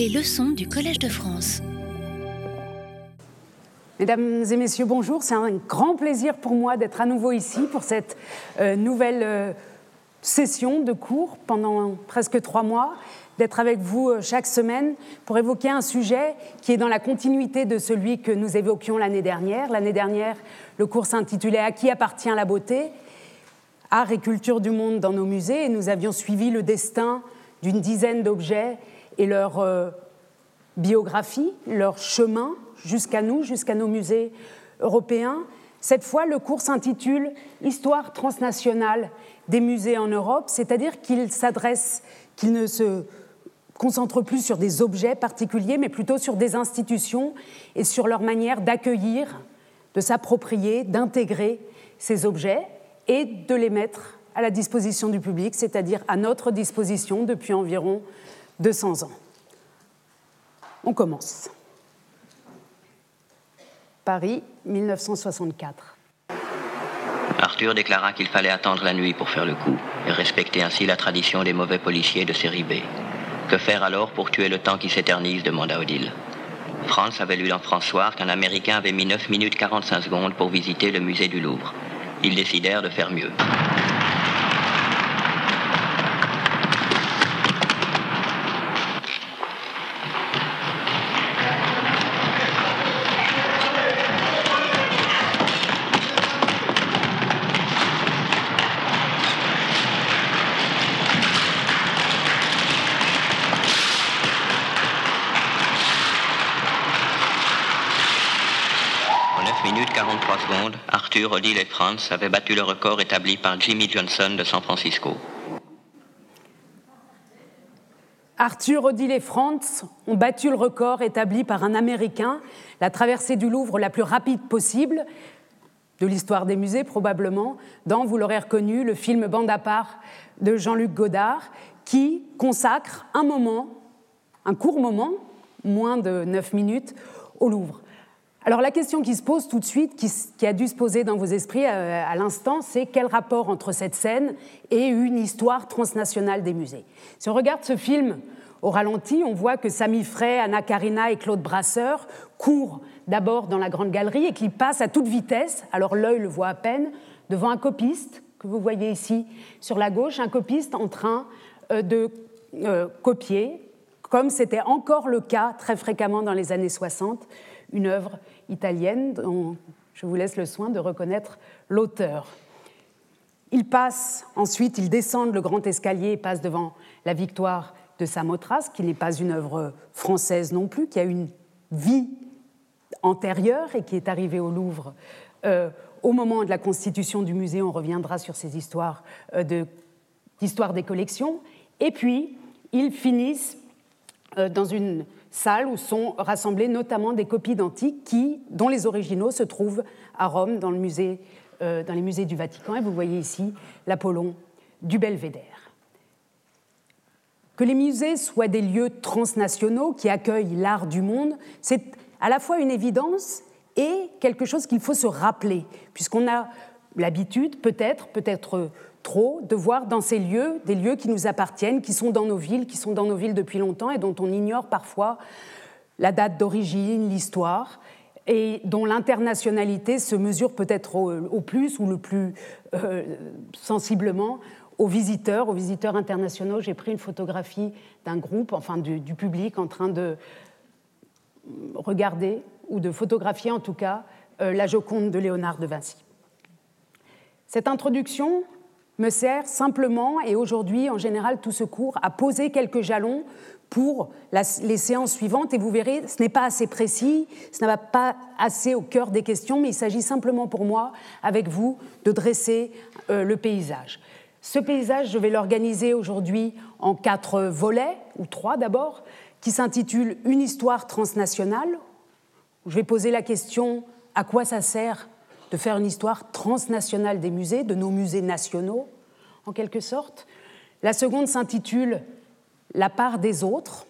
Les leçons du Collège de France. Mesdames et messieurs, bonjour. C'est un grand plaisir pour moi d'être à nouveau ici pour cette euh, nouvelle euh, session de cours pendant presque trois mois, d'être avec vous euh, chaque semaine pour évoquer un sujet qui est dans la continuité de celui que nous évoquions l'année dernière. L'année dernière, le cours s'intitulait À qui appartient la beauté? Art et culture du monde dans nos musées et nous avions suivi le destin d'une dizaine d'objets et leur biographie, leur chemin jusqu'à nous, jusqu'à nos musées européens. Cette fois, le cours s'intitule Histoire transnationale des musées en Europe, c'est-à-dire qu'il s'adresse, qu'il ne se concentre plus sur des objets particuliers, mais plutôt sur des institutions et sur leur manière d'accueillir, de s'approprier, d'intégrer ces objets et de les mettre à la disposition du public, c'est-à-dire à notre disposition depuis environ 200 ans. On commence. Paris, 1964. Arthur déclara qu'il fallait attendre la nuit pour faire le coup et respecter ainsi la tradition des mauvais policiers de série B. Que faire alors pour tuer le temps qui s'éternise demanda Odile. Franz avait lu dans François qu'un Américain avait mis 9 minutes 45 secondes pour visiter le musée du Louvre. Ils décidèrent de faire mieux. Arthur, Odile et Franz avaient battu le record établi par Jimmy Johnson de San Francisco. Arthur, Odile et Franz ont battu le record établi par un Américain, la traversée du Louvre la plus rapide possible, de l'histoire des musées probablement, dans, vous l'aurez reconnu, le film Bande à part de Jean-Luc Godard, qui consacre un moment, un court moment, moins de 9 minutes, au Louvre. Alors la question qui se pose tout de suite, qui, a dû se poser dans vos esprits euh, à, l'instant, c'est quel rapport entre cette scène et une histoire transnationale des musées? Si on regarde ce film au ralenti, on voit que Samy Frey, Anna Karina et Claude Brasseur courent d'abord dans la grande galerie et qu'ils passent à toute vitesse, alors l'œil le voit à peine, devant un copiste que vous voyez ici sur la gauche, un copiste en train euh, de euh, copier, comme c'était encore le cas très fréquemment dans les années 60, une œuvre italienne dont je vous laisse le soin de reconnaître l'auteur. Ils passent ensuite, ils descendent le grand escalier et passent devant la victoire de Samothrace, qui n'est pas une œuvre française non plus, qui a une vie antérieure et qui est arrivée au Louvre euh, au moment de la constitution du musée. On reviendra sur ces histoires euh, d'histoire des collections. Et puis, ils finissent euh, dans une salle où sont rassemblées notamment des copies d'antiques qui, dont les originaux se trouvent à Rome dans, musée, euh, dans les musées du Vatican. Et vous voyez ici l'Apollon du Belvédère. Que les musées soient des lieux transnationaux qui accueillent l'art du monde, c'est à la fois une évidence et quelque chose qu'il faut se rappeler, puisqu'on a l'habitude, peut-être, peut-être trop de voir dans ces lieux des lieux qui nous appartiennent, qui sont dans nos villes, qui sont dans nos villes depuis longtemps et dont on ignore parfois la date d'origine, l'histoire, et dont l'internationalité se mesure peut-être au, plus ou le plus euh, sensiblement aux visiteurs, aux visiteurs internationaux. J'ai pris une photographie d'un groupe, enfin du, public, en train de regarder ou de photographier en tout cas euh, la Joconde de Léonard de Vinci. Cette introduction me sert simplement, et aujourd'hui en général tout ce cours, à poser quelques jalons pour les séances suivantes. Et vous verrez, ce n'est pas assez précis, ce n'est pas assez au cœur des questions, mais il s'agit simplement pour moi, avec vous, de dresser euh, le paysage. Ce paysage, je vais l'organiser aujourd'hui en quatre volets, ou trois d'abord, qui s'intitulent Une histoire transnationale. Je vais poser la question à quoi ça sert de faire une histoire transnationale des musées, de nos musées nationaux, en quelque sorte. La seconde s'intitule La part des autres.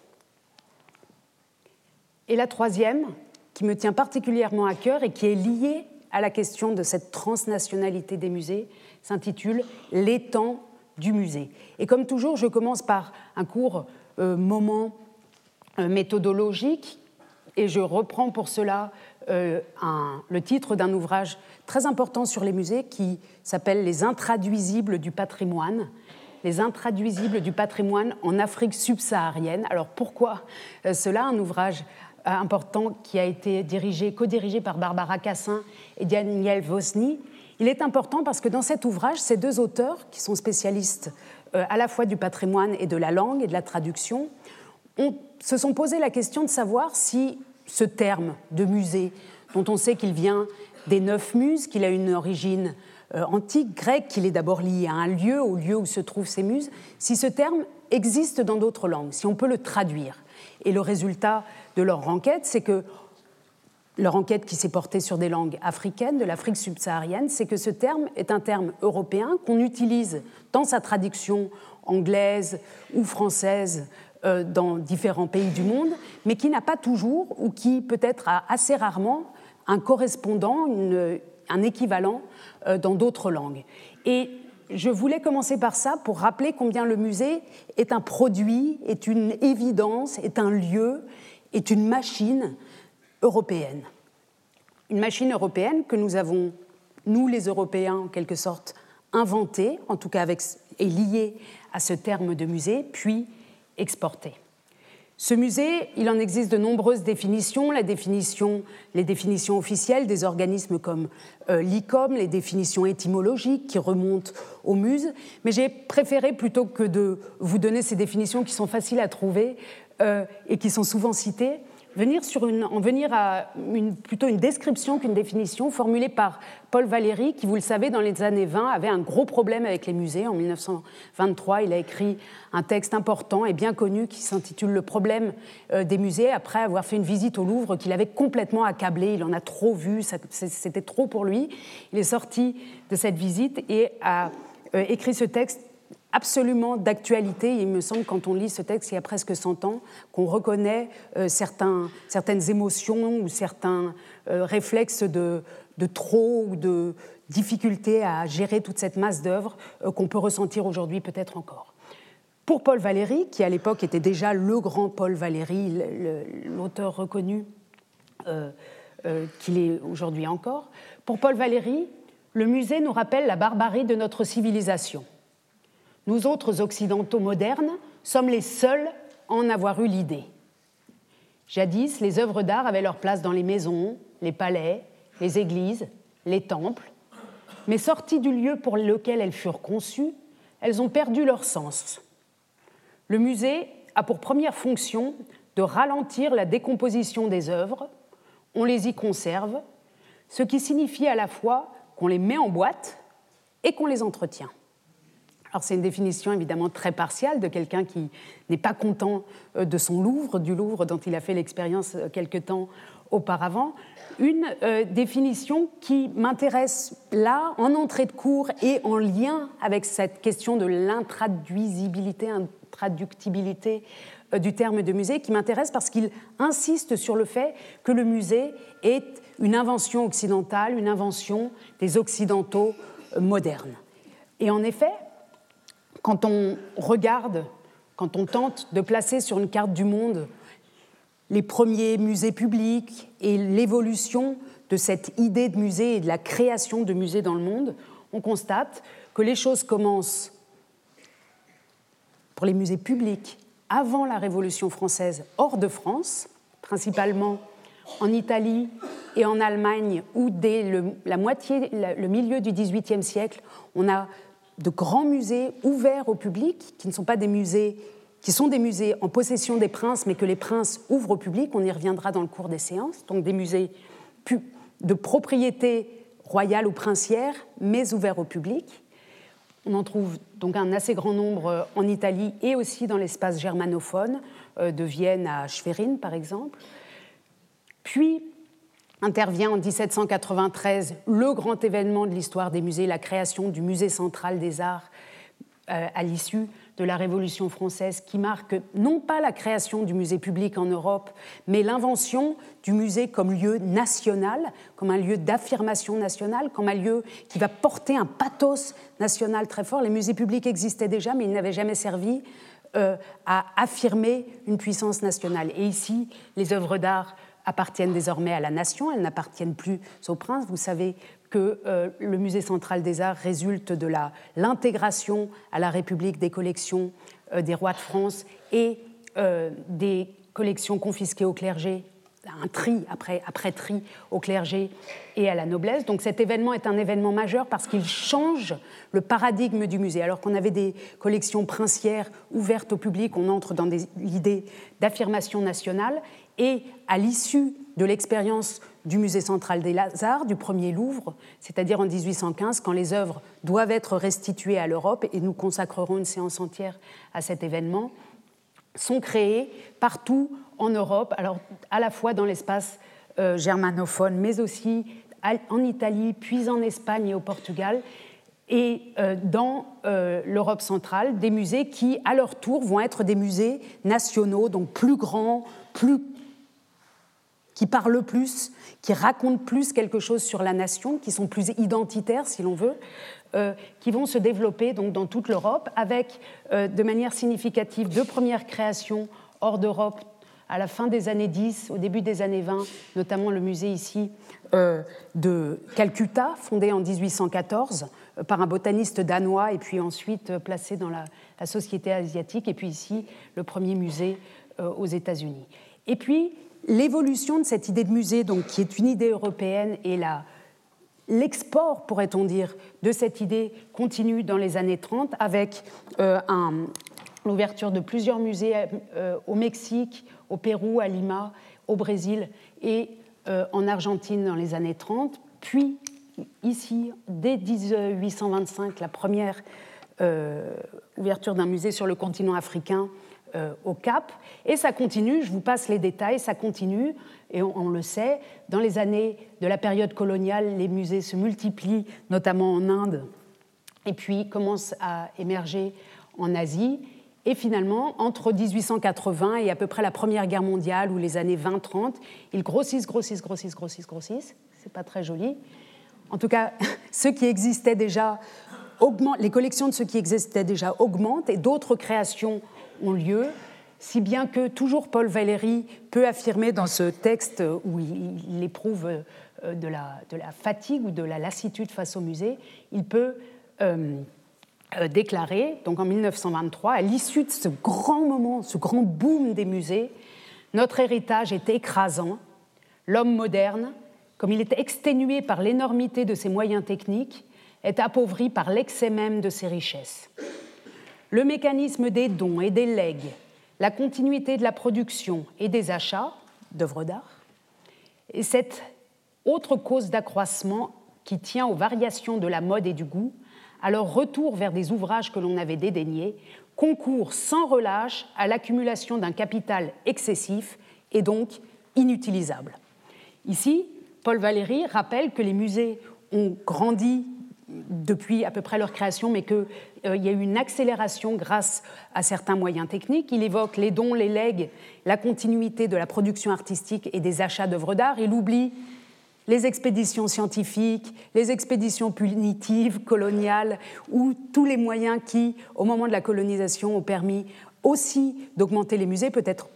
Et la troisième, qui me tient particulièrement à cœur et qui est liée à la question de cette transnationalité des musées, s'intitule L'étang du musée. Et comme toujours, je commence par un court euh, moment méthodologique, et je reprends pour cela le titre d'un ouvrage très important sur les musées qui s'appelle Les intraduisibles du patrimoine, les intraduisibles du patrimoine en Afrique subsaharienne. Alors pourquoi euh, cela? Un ouvrage euh, important qui a été dirigé, co-dirigé par Barbara Cassin et Daniel Vosny. Il est important parce que dans cet ouvrage, ces deux auteurs, qui sont spécialistes euh, à la fois du patrimoine et de la langue et de la traduction, se sont posé la question de savoir si ce terme de musée, dont on sait qu'il vient des neuf muses, qu'il a une origine euh, antique grec, qu'il est d'abord lié à un lieu, au lieu où se trouvent ces muses, si ce terme existe dans d'autres langues, si on peut le traduire. Et le résultat de leur enquête, c'est que leur enquête qui s'est portée sur des langues africaines, de l'Afrique subsaharienne, c'est que ce terme est un terme européen qu'on utilise dans sa traduction anglaise ou française euh, dans différents pays du monde, mais qui n'a pas toujours, ou qui peut-être a assez rarement, un correspondant, un équivalent euh, dans d'autres langues. Et je voulais commencer par ça pour rappeler combien le musée est un produit, est une évidence, est un lieu, est une machine européenne. Une machine européenne que nous avons, nous les Européens, en quelque sorte, inventée, en tout cas avec, et liée à ce terme de musée, puis exportée. Ce musée, il en existe de nombreuses définitions, la définition, les définitions officielles des organismes comme euh, l'ICOM, les définitions étymologiques qui remontent aux muses, mais j'ai préféré, plutôt que de vous donner ces définitions qui sont faciles à trouver euh, et qui sont souvent citées, en venir à une, plutôt une description qu'une définition formulée par Paul Valéry, qui, vous le savez, dans les années 20, avait un gros problème avec les musées. En 1923, il a écrit un texte important et bien connu qui s'intitule Le problème euh, des musées, après avoir fait une visite au Louvre qu'il avait complètement accablé. Il en a trop vu, c'était trop pour lui. Il est sorti de cette visite et a euh, écrit ce texte absolument d'actualité. Il me semble, quand on lit ce texte il y a presque 100 ans, qu'on reconnaît euh, certains, certaines émotions ou certains euh, réflexes de, de, trop ou de difficulté à gérer toute cette masse d'œuvres euh, qu'on peut ressentir aujourd'hui peut-être encore. Pour Paul Valéry, qui à l'époque était déjà le grand Paul Valéry, l'auteur reconnu qu'il est aujourd'hui encore, pour Paul Valéry, le musée nous rappelle la barbarie de notre civilisation nous autres occidentaux modernes sommes les seuls à en avoir eu l'idée. Jadis, les œuvres d'art avaient leur place dans les maisons, les palais, les églises, les temples, mais sorties du lieu pour lequel elles furent conçues, elles ont perdu leur sens. Le musée a pour première fonction de ralentir la décomposition des œuvres, on les y conserve, ce qui signifie à la fois qu'on les met en boîte et qu'on les entretient. Alors c'est une définition évidemment très partielle de quelqu'un qui n'est pas content euh, de son Louvre, du Louvre dont il a fait l'expérience euh, quelque temps auparavant. Une euh, définition qui m'intéresse là, en entrée de cours et en lien avec cette question de l'intraduisibilité, intraductibilité du terme de musée, qui m'intéresse parce qu'il insiste sur le fait que le musée est une invention occidentale, une invention des Occidentaux modernes. Et en effet, quand on regarde, quand on tente de placer sur une carte du monde les premiers musées publics et l'évolution de cette idée de musée et de la création de musées dans le monde, on constate que les choses commencent pour les musées publics avant la Révolution française hors de France, principalement en Italie et en Allemagne, où dès le, la moitié, le milieu du XVIIIe siècle, on a de grands musées ouverts au public, qui ne sont pas des musées, qui sont des musées en possession des princes, mais que les princes ouvrent au public. On y reviendra dans le cours des séances. Donc des musées de propriété royale ou princière, mais ouverts au public. On en trouve donc un assez grand nombre euh, en Italie et aussi dans l'espace germanophone, euh, de Vienne à Schwerin par exemple. Puis intervient en 1793 le grand événement de l'histoire des musées, la création du Musée central des arts euh, à l'issue de la Révolution française, qui marque non pas la création du musée public en Europe, mais l'invention du musée comme lieu national, comme un lieu d'affirmation nationale, comme un lieu qui va porter un pathos national très fort. Les musées publics existaient déjà, mais ils n'avaient jamais servi à affirmer une puissance nationale. Et ici, les œuvres d'art appartiennent désormais à la nation, elles n'appartiennent plus au prince. Vous savez que le Musée central des arts résulte de l'intégration à la République des collections des rois de France et des collections confisquées au clergé un tri après, après tri au clergé et à la noblesse. Donc cet événement est un événement majeur parce qu'il change le paradigme du musée. Alors qu'on avait des collections princières ouvertes au public, on entre dans l'idée d'affirmation nationale. Et à l'issue de l'expérience du Musée central des Lazars, du premier Louvre, c'est-à-dire en 1815, quand les œuvres doivent être restituées à l'Europe, et nous consacrerons une séance entière à cet événement, sont créées partout en Europe, alors à la fois dans l'espace euh, germanophone, mais aussi en Italie, puis en Espagne et au Portugal, et euh, dans euh, l'Europe centrale, des musées qui, à leur tour, vont être des musées nationaux, donc plus grands, plus qui parlent plus, qui racontent plus quelque chose sur la nation, qui sont plus identitaires, si l'on veut, qui vont se développer donc dans toute l'Europe, avec de manière significative deux premières créations hors d'Europe à la fin des années 10, au début des années 20, notamment le musée ici euh, de Calcutta, fondé en 1814 euh, par un botaniste danois et puis ensuite euh, placé dans la, Société asiatique, et puis ici le premier musée aux États-Unis. Et puis l'évolution de cette idée de musée, qui est une idée européenne, et l'export, pourrait-on dire, de cette idée continue dans les années 30 avec l'ouverture de plusieurs musées au Mexique, au Pérou, à Lima, au Brésil et euh, en Argentine dans les années 30, puis ici, dès 1825, la première euh, ouverture d'un musée sur le continent africain euh, au Cap. Et ça continue, je vous passe les détails, ça continue, et on, le sait, dans les années de la période coloniale, les musées se multiplient, notamment en Inde, et puis commencent à émerger en Asie. Et finalement, entre 1880 et à peu près la Première Guerre mondiale ou les années 20-30, ils grossissent, grossissent, grossissent, grossissent, grossissent. C'est pas très joli. En tout cas, ceux qui existaient déjà augmentent, les collections de ceux qui existaient déjà augmentent et d'autres créations ont lieu, si bien que toujours Paul Valéry peut affirmer dans ce texte où il, éprouve euh, de la, fatigue ou de la lassitude face au musée, il peut euh, euh, déclaré, donc en 1923, à l'issue de ce grand moment, ce grand boom des musées, notre héritage est écrasant. L'homme moderne, comme il est exténué par l'énormité de ses moyens techniques, est appauvri par l'excès même de ses richesses. Le mécanisme des dons et des legs, la continuité de la production et des achats d'œuvres d'art, et cette autre cause d'accroissement qui tient aux variations de la mode et du goût, alors retour vers des ouvrages que l'on avait dédaignés, concourt sans relâche à l'accumulation d'un capital excessif et donc inutilisable. Ici, Paul Valéry rappelle que les musées ont grandi depuis à peu près leur création, mais qu'il euh, y a eu une accélération grâce à certains moyens techniques. Il évoque les dons, les legs, la continuité de la production artistique et des achats d'œuvres d'art. Il oublie les expéditions scientifiques, les expéditions punitives, coloniales, ou tous les moyens qui, au moment de la colonisation, ont permis aussi d'augmenter les musées, peut-être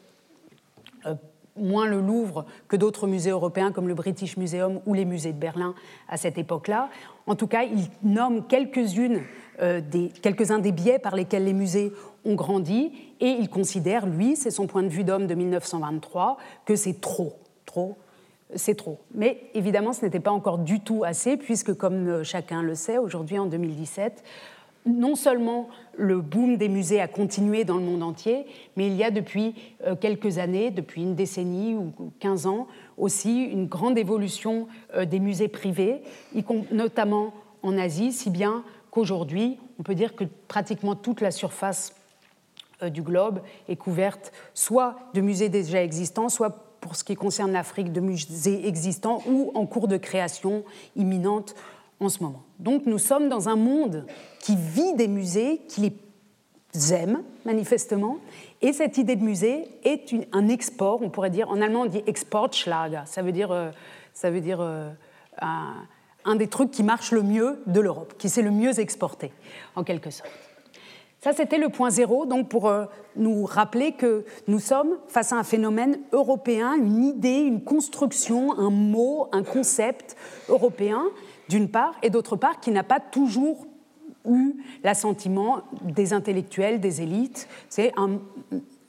moins le Louvre que d'autres musées européens comme le British Museum ou les musées de Berlin à cette époque-là. En tout cas, il nomme quelques-unes euh, des, quelques-uns des biais par lesquels les musées ont grandi et il considère, lui, c'est son point de vue d'homme de 1923, que c'est trop, trop c'est trop. Mais évidemment, ce n'était pas encore du tout assez, puisque, comme euh, chacun le sait, aujourd'hui, en 2017, non seulement le boom des musées a continué dans le monde entier, mais il y a depuis euh, quelques années, depuis une décennie ou 15 ans, aussi une grande évolution euh, des musées privés, notamment en Asie, si bien qu'aujourd'hui, on peut dire que pratiquement toute la surface du globe est couverte soit de musées déjà existants, soit pour ce qui concerne l'Afrique, de musées existants ou en cours de création imminente en ce moment. Donc nous sommes dans un monde qui vit des musées, qui les aime manifestement, et cette idée de musée est un export, on pourrait dire, en allemand on dit Exportschlager, ça veut dire, euh, ça veut dire euh, un, des trucs qui marche le mieux de l'Europe, qui s'est le mieux exporté, en quelque sorte. Ça, c'était le point zéro, donc pour euh, nous rappeler que nous sommes face à un phénomène européen, une idée, une construction, un mot, un concept européen, d'une part, et d'autre part, qui n'a pas toujours eu l'assentiment des intellectuels, des élites. C'est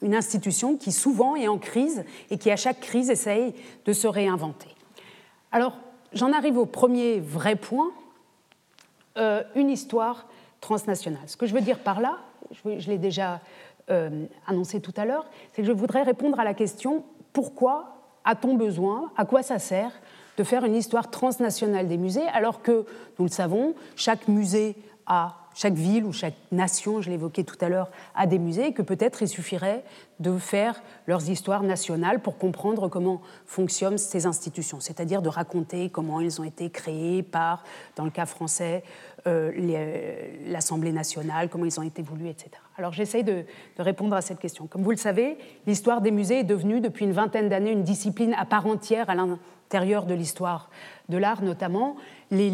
une institution qui souvent est en crise et qui à chaque crise essaye de se réinventer. Alors, j'en arrive au premier vrai point, euh, une histoire transnationale. Ce que je veux dire par là, je, l'ai déjà euh, annoncé tout à l'heure, c'est que je voudrais répondre à la question pourquoi a-t-on besoin, à quoi ça sert de faire une histoire transnationale des musées, alors que, nous le savons, chaque musée a chaque ville ou chaque nation, je l'évoquais tout à l'heure, a des musées, et que peut-être il suffirait de faire leurs histoires nationales pour comprendre comment fonctionnent ces institutions, c'est-à-dire de raconter comment elles ont été créées par, dans le cas français, euh, l'Assemblée nationale, comment ils ont été voulus, etc. Alors j'essaye de, répondre à cette question. Comme vous le savez, l'histoire des musées est devenue depuis une vingtaine d'années une discipline à part entière à de l'histoire de l'art notamment les,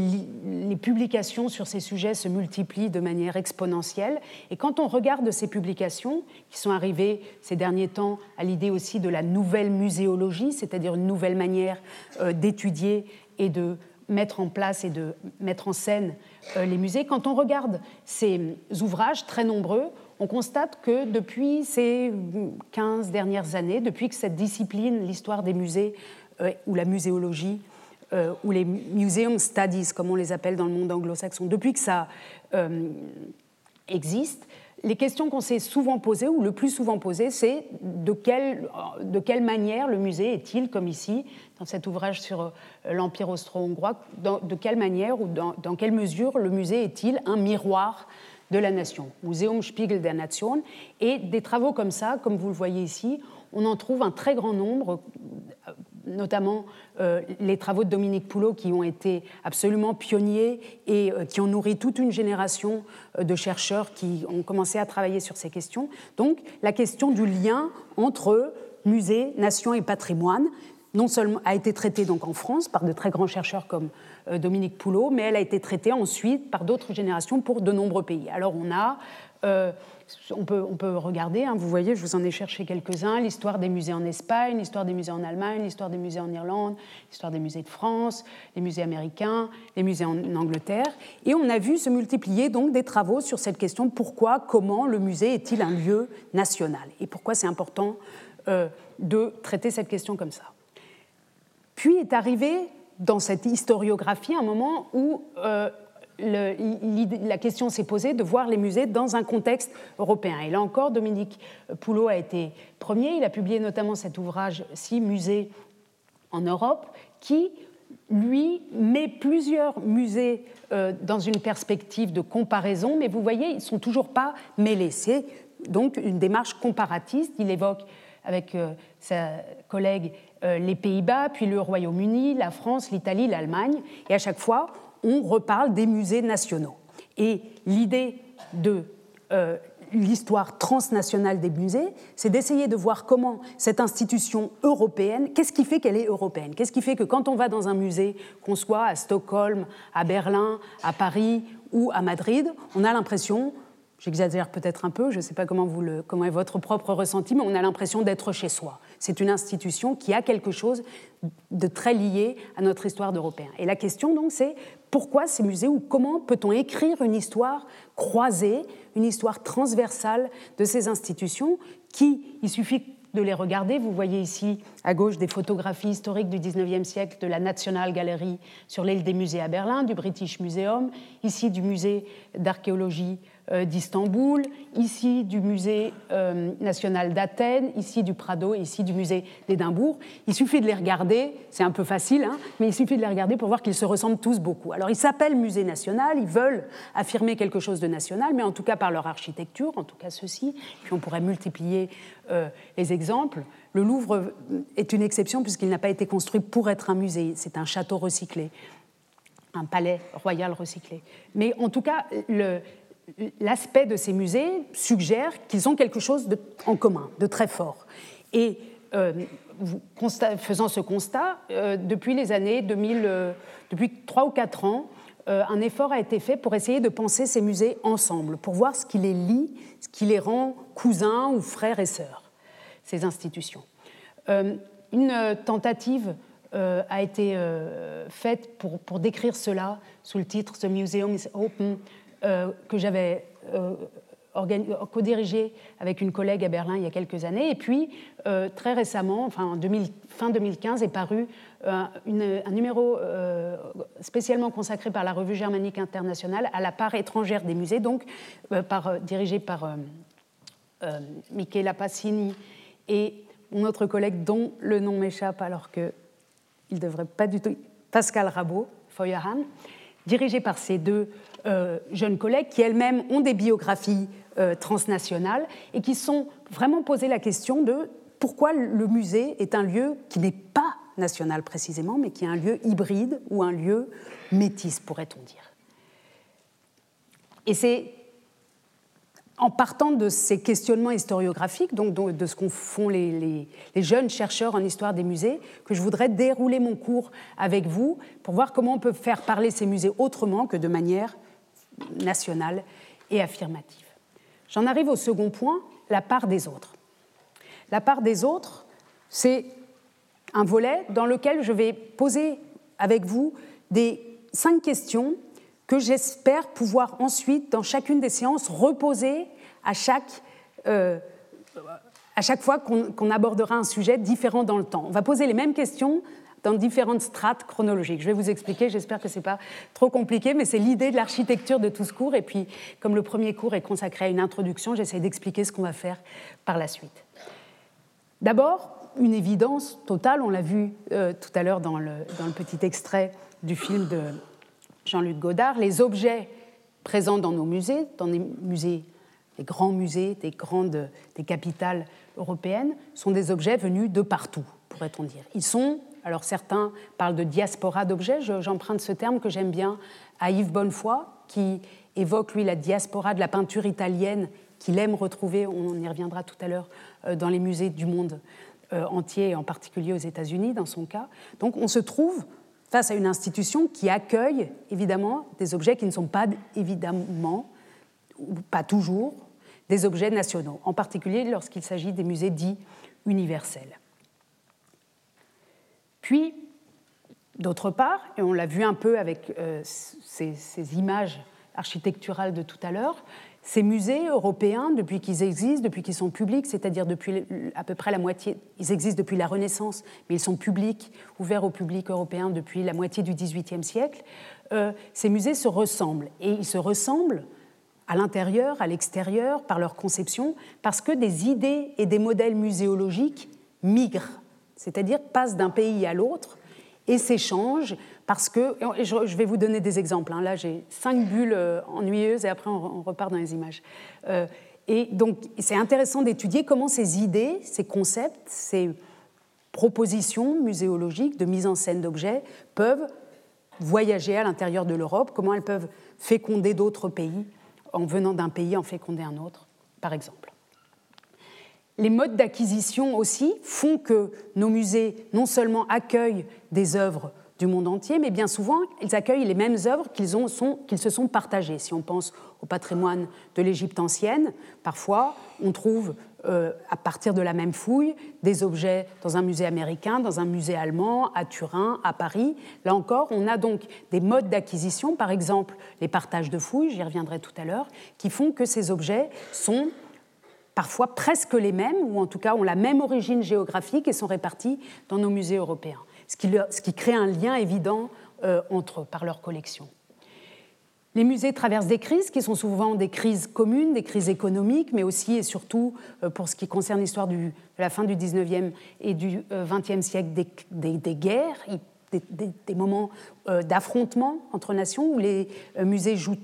publications sur ces sujets se multiplient de manière exponentielle. Et quand on regarde ces publications, qui sont arrivées ces derniers temps à l'idée aussi de la nouvelle muséologie, c'est-à-dire une nouvelle manière euh, d'étudier et de mettre en place et de mettre en scène euh, les musées, quand on regarde ces ouvrages très nombreux, on constate que depuis ces 15 dernières années, depuis que cette discipline, l'histoire des musées ou la muséologie, euh, ou les museum studies, comme on les appelle dans le monde anglo-saxon, depuis que ça euh, existe, les questions qu'on s'est souvent posées, ou le plus souvent posées, c'est de quelle, de quelle manière le musée est-il, comme ici, dans cet ouvrage sur euh, l'Empire austro-hongrois, de quelle manière ou dans, dans quelle mesure le musée est-il un miroir de la nation, Museum Spiegel der Nation, et des travaux comme ça, comme vous le voyez ici, on en trouve un très grand nombre notamment euh, les travaux de Dominique Poulot qui ont été absolument pionniers et euh, qui ont nourri toute une génération euh, de chercheurs qui ont commencé à travailler sur ces questions. Donc la question du lien entre musée, nation et patrimoine non seulement a été traitée donc en France par de très grands chercheurs comme Dominique Poulot, mais elle a été traitée ensuite par d'autres générations pour de nombreux pays. Alors on a on peut, on peut regarder, hein, vous voyez, je vous en ai cherché quelques-uns, l'histoire des musées en Espagne, l'histoire des musées en Allemagne, l'histoire des musées en Irlande, l'histoire des musées de France, les musées américains, les musées en Angleterre. Et on a vu se multiplier donc des travaux sur cette question pourquoi, comment le musée est-il un lieu national Et pourquoi c'est important euh, de traiter cette question comme ça. Puis est arrivé dans cette historiographie un moment où euh, la question s'est posée de voir les musées dans un contexte européen. Et là encore, Dominique Poulot a été premier. Il a publié notamment cet ouvrage Six musées en Europe, qui, lui, met plusieurs musées euh, dans une perspective de comparaison, mais vous voyez, ils ne sont toujours pas mêlés. C'est donc une démarche comparatiste. Il évoque avec euh, sa collègue euh, les Pays-Bas, puis le Royaume-Uni, la France, l'Italie, l'Allemagne, et à chaque fois, on reparle des musées nationaux. Et l'idée de euh, l'histoire transnationale des musées, c'est d'essayer de voir comment cette institution européenne, qu'est-ce qui fait qu'elle est européenne? Qu'est-ce qui fait que quand on va dans un musée, qu'on soit à Stockholm, à Berlin, à Paris ou à Madrid, on a l'impression J'exagère peut-être un peu, je ne sais pas comment, vous le, comment est votre propre ressenti, mais on a l'impression d'être chez soi. C'est une institution qui a quelque chose de très lié à notre histoire d'Européens. Et la question donc c'est pourquoi ces musées ou comment peut-on écrire une histoire croisée, une histoire transversale de ces institutions qui, il suffit de les regarder. Vous voyez ici à gauche des photographies historiques du 19e siècle de la National Gallery sur l'île des musées à Berlin, du British Museum, ici du musée d'archéologie d'Istanbul, ici du musée euh, national d'Athènes, ici du Prado, ici du musée d'Édimbourg. Il suffit de les regarder, c'est un peu facile, hein, mais il suffit de les regarder pour voir qu'ils se ressemblent tous beaucoup. Alors ils s'appellent musée national, ils veulent affirmer quelque chose de national, mais en tout cas par leur architecture, en tout cas ceci, puis on pourrait multiplier euh, les exemples. Le Louvre est une exception puisqu'il n'a pas été construit pour être un musée, c'est un château recyclé un palais royal recyclé. Mais en tout cas, le, l'aspect de ces musées suggère qu'ils ont quelque chose en commun, de très fort. Et euh, faisant ce constat, euh, depuis les années 2000, euh, depuis trois ou quatre ans, un effort a été fait pour essayer de penser ces musées ensemble, pour voir ce qui les lie, qui les rend cousins ou frères et sœurs, ces institutions. une tentative a été faite pour, pour, décrire cela sous le titre The Museum is Open, que j'avais co-dirigé avec une collègue à Berlin il y a quelques années. Et puis, euh, très récemment, enfin, en fin 2015, est paru euh, un numéro euh, spécialement consacré par la Revue germanique internationale à la part étrangère des musées, donc dirigé par Michela Passini et mon autre collègue dont le nom m'échappe alors qu'il ne devrait pas du tout... Pascal Rabot, Feuerhahn, dirigé par ces deux jeunes collègues qui elles-mêmes ont des biographies euh, transnationales et qui sont vraiment posé la question de pourquoi le musée est un lieu qui n'est pas national précisément, mais qui est un lieu hybride ou un lieu métis, pourrait-on dire. Et c'est en partant de ces questionnements historiographiques, donc de ce qu'ont font les, jeunes chercheurs en histoire des musées, que je voudrais dérouler mon cours avec vous pour voir comment on peut faire parler ces musées autrement que de manière nationale et affirmative. J'en arrive au second point, la part des autres. La part des autres, c'est un volet dans lequel je vais poser avec vous des cinq questions que j'espère pouvoir ensuite, dans chacune des séances, reposer à chaque, euh, à chaque fois qu'on abordera un sujet différent dans le temps. On va poser les mêmes questions dans différentes strates chronologiques. Je vais vous expliquer, j'espère que ce n'est pas trop compliqué, mais c'est l'idée de l'architecture de tout ce cours. Et puis, comme le premier cours est consacré à une introduction, j'essaie d'expliquer ce qu'on va faire par la suite. D'abord, une évidence totale, on l'a vu euh, tout à l'heure dans le, dans le petit extrait du film de Jean-Luc Godard, les objets présents dans nos musées, dans les musées, les grands musées des grandes des capitales européennes, sont des objets venus de partout, pourrait-on dire. Ils sont alors certains parlent de diaspora d'objets, j'emprunte ce terme que j'aime bien à Yves Bonnefoy, qui évoque, lui, la diaspora de la peinture italienne qu'il aime retrouver, on y reviendra tout à l'heure, euh, dans les musées du monde euh, entier, en particulier aux États-Unis dans son cas. Donc on se trouve face à une institution qui accueille évidemment des objets qui ne sont pas évidemment, ou pas toujours, des objets nationaux, en particulier lorsqu'il s'agit des musées dits universels. Puis, d'autre part, et on l'a vu un peu avec euh, ces, images architecturales de tout à l'heure, ces musées européens, depuis qu'ils existent, depuis qu'ils sont publics, c'est-à-dire depuis à peu près la moitié, ils existent depuis la Renaissance, mais ils sont publics, ouverts au public européen depuis la moitié du XVIIIe siècle, euh, ces musées se ressemblent. Et ils se ressemblent à l'intérieur, à l'extérieur, par leur conception, parce que des idées et des modèles muséologiques migrent c'est-à-dire passe d'un pays à l'autre et s'échange parce que, je vais vous donner des exemples, hein. là j'ai cinq bulles euh, ennuyeuses et après on repart dans les images. Euh, et donc c'est intéressant d'étudier comment ces idées, ces concepts, ces propositions muséologiques de mise en scène d'objets peuvent voyager à l'intérieur de l'Europe, comment elles peuvent féconder d'autres pays en venant d'un pays en féconder un autre, par exemple les modes d'acquisition aussi font que nos musées non seulement accueillent des œuvres du monde entier, mais bien souvent, ils accueillent les mêmes œuvres qu'ils se sont partagées. Si on pense au patrimoine de l'Égypte ancienne, parfois, on trouve, euh, à partir de la même fouille, des objets dans un musée américain, dans un musée allemand, à Turin, à Paris. Là encore, on a donc des modes d'acquisition, par exemple les partages de fouilles, j'y reviendrai tout à l'heure, qui font que ces objets sont parfois presque les mêmes, ou en tout cas ont la même origine géographique et sont répartis dans nos musées européens, ce qui, crée un lien évident euh, entre eux par leur collection. Les musées traversent des crises qui sont souvent des crises communes, des crises économiques, mais aussi et surtout, euh, pour ce qui concerne l'histoire de la fin du 19e et du 20e euh, siècle, des, guerres, des, des moments d'affrontement entre nations où les musées jouent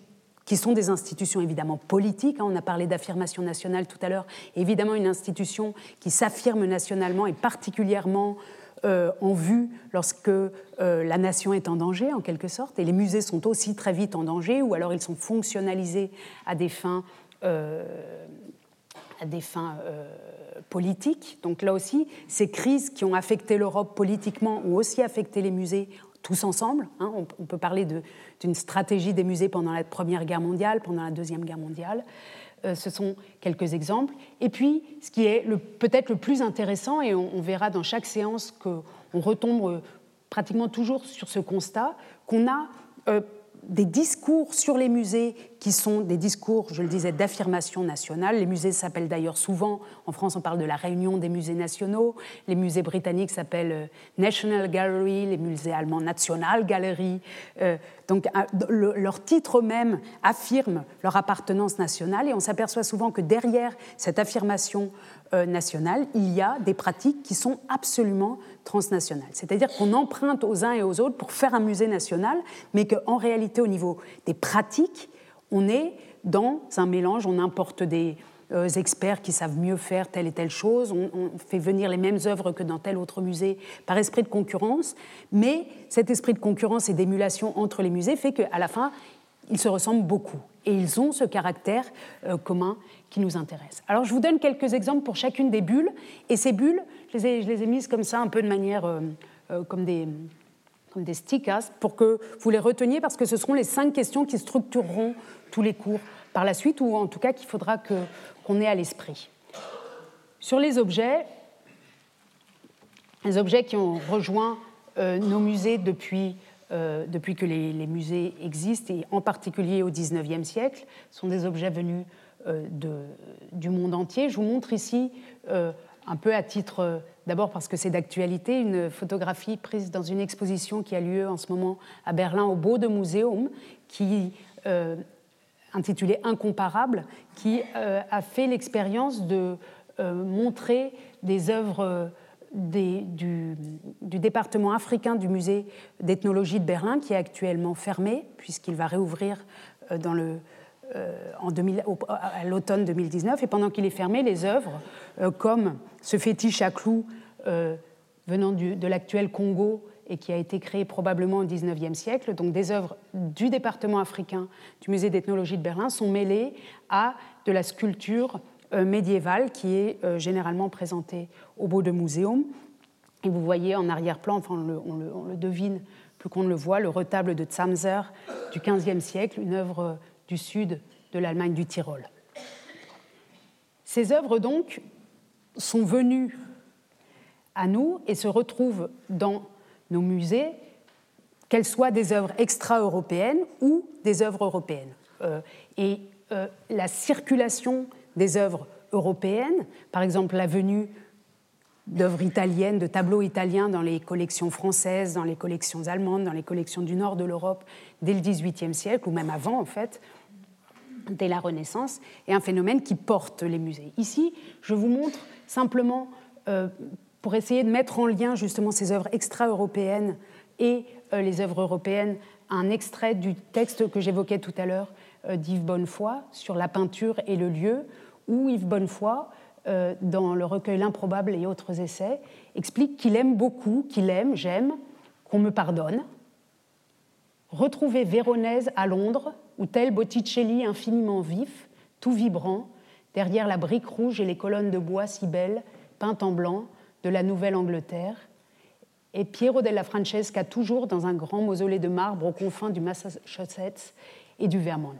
qui sont des institutions évidemment politiques. Hein. On a parlé d'affirmation nationale tout à l'heure. Évidemment, une institution qui s'affirme nationalement et particulièrement euh, en vue lorsque euh, la nation est en danger, en quelque sorte. Et les musées sont aussi très vite en danger, ou alors ils sont fonctionnalisés à des fins, euh, à des fins politiques. Donc là aussi, ces crises qui ont affecté l'Europe politiquement ont aussi affecté les musées tous ensemble. Hein. on, peut parler d'une stratégie des musées pendant la Première Guerre mondiale, pendant la Deuxième Guerre mondiale. ce sont quelques exemples. Et puis, ce qui est peut-être le plus intéressant, et on, verra dans chaque séance qu'on retombe pratiquement toujours sur ce constat, qu'on a des discours sur les musées qui sont des discours, je le disais, d'affirmation nationale. Les musées s'appellent d'ailleurs souvent, en France on parle de la réunion des musées nationaux, les musées britanniques s'appellent euh, National Gallery, les musées allemands National Gallery. Euh, donc leur titre même affirme leur appartenance nationale et on s'aperçoit souvent que derrière cette affirmation euh, nationale, il y a des pratiques qui sont absolument transnationales. C'est-à-dire qu'on emprunte aux uns et aux autres pour faire un musée national, mais qu'en réalité, au niveau des pratiques, on est dans un mélange, on importe des euh, experts qui savent mieux faire telle et telle chose, on, fait venir les mêmes œuvres que dans tel autre musée par esprit de concurrence, mais cet esprit de concurrence et d'émulation entre les musées fait qu'à la fin, ils se ressemblent beaucoup et ils ont ce caractère euh, commun qui nous intéresse. Alors je vous donne quelques exemples pour chacune des bulles, et ces bulles, je les ai, mises comme ça, un peu de manière euh, comme des des stickers, pour que vous les reteniez, parce que ce seront les cinq questions qui structureront tous les cours par la suite, ou en tout cas qu'il faudra qu'on ait à l'esprit. Sur les objets, les objets qui ont rejoint nos musées depuis euh, depuis que les, musées existent, et en particulier au XIXe siècle, sont des objets venus euh, du monde entier. Je vous montre ici, euh, un peu à titre, d'abord parce que c'est d'actualité, une photographie prise dans une exposition qui a lieu en ce moment à Berlin au Bode Museum, qui intitulée Incomparable, qui a fait l'expérience de montrer des œuvres du, département africain du musée d'ethnologie de Berlin, qui est actuellement fermé, puisqu'il va réouvrir euh, euh, en 2000, à l'automne 2019. Et pendant qu'il est fermé, les œuvres, euh, comme ce fétiche à clous venant de l'actuel Congo et qui a été créé probablement au XIXe siècle, donc des œuvres du département africain du musée d'ethnologie de Berlin, sont mêlées à de la sculpture euh, médiévale qui est euh, généralement présentée au Beau de Muséum. Et vous voyez en arrière-plan, enfin on le, devine plus qu'on ne le voit, le retable de Zamser du XVe siècle, une œuvre du sud de l'Allemagne du Tyrol. Ces œuvres donc sont venues à nous et se retrouvent dans nos musées, qu'elles soient des œuvres extra-européennes ou des œuvres européennes. Euh, et la circulation des œuvres européennes, par exemple la venue d'œuvres italiennes, de tableaux italiens dans les collections françaises, dans les collections allemandes, dans les collections du nord de l'Europe dès le XVIIIe siècle, ou même avant en fait, dès la Renaissance, est un phénomène qui porte les musées. Ici, je vous montre simplement, euh, pour essayer de mettre en lien justement ces œuvres extra-européennes et euh, les œuvres européennes, un extrait du texte que j'évoquais tout à l'heure euh, d'Yves Bonnefoy sur la peinture et le lieu, où Yves Bonnefoy, euh, dans le recueil L'improbable et autres essais, explique qu'il aime beaucoup, qu'il aime, j'aime, qu'on me pardonne. Retrouver Véronèse à Londres, où tel Botticelli infiniment vif, tout vibrant, derrière la brique rouge et les colonnes de bois si belles, peintes en blanc, de la Nouvelle-Angleterre, et Piero della Francesca toujours dans un grand mausolée de marbre aux confins du Massachusetts et du Vermont.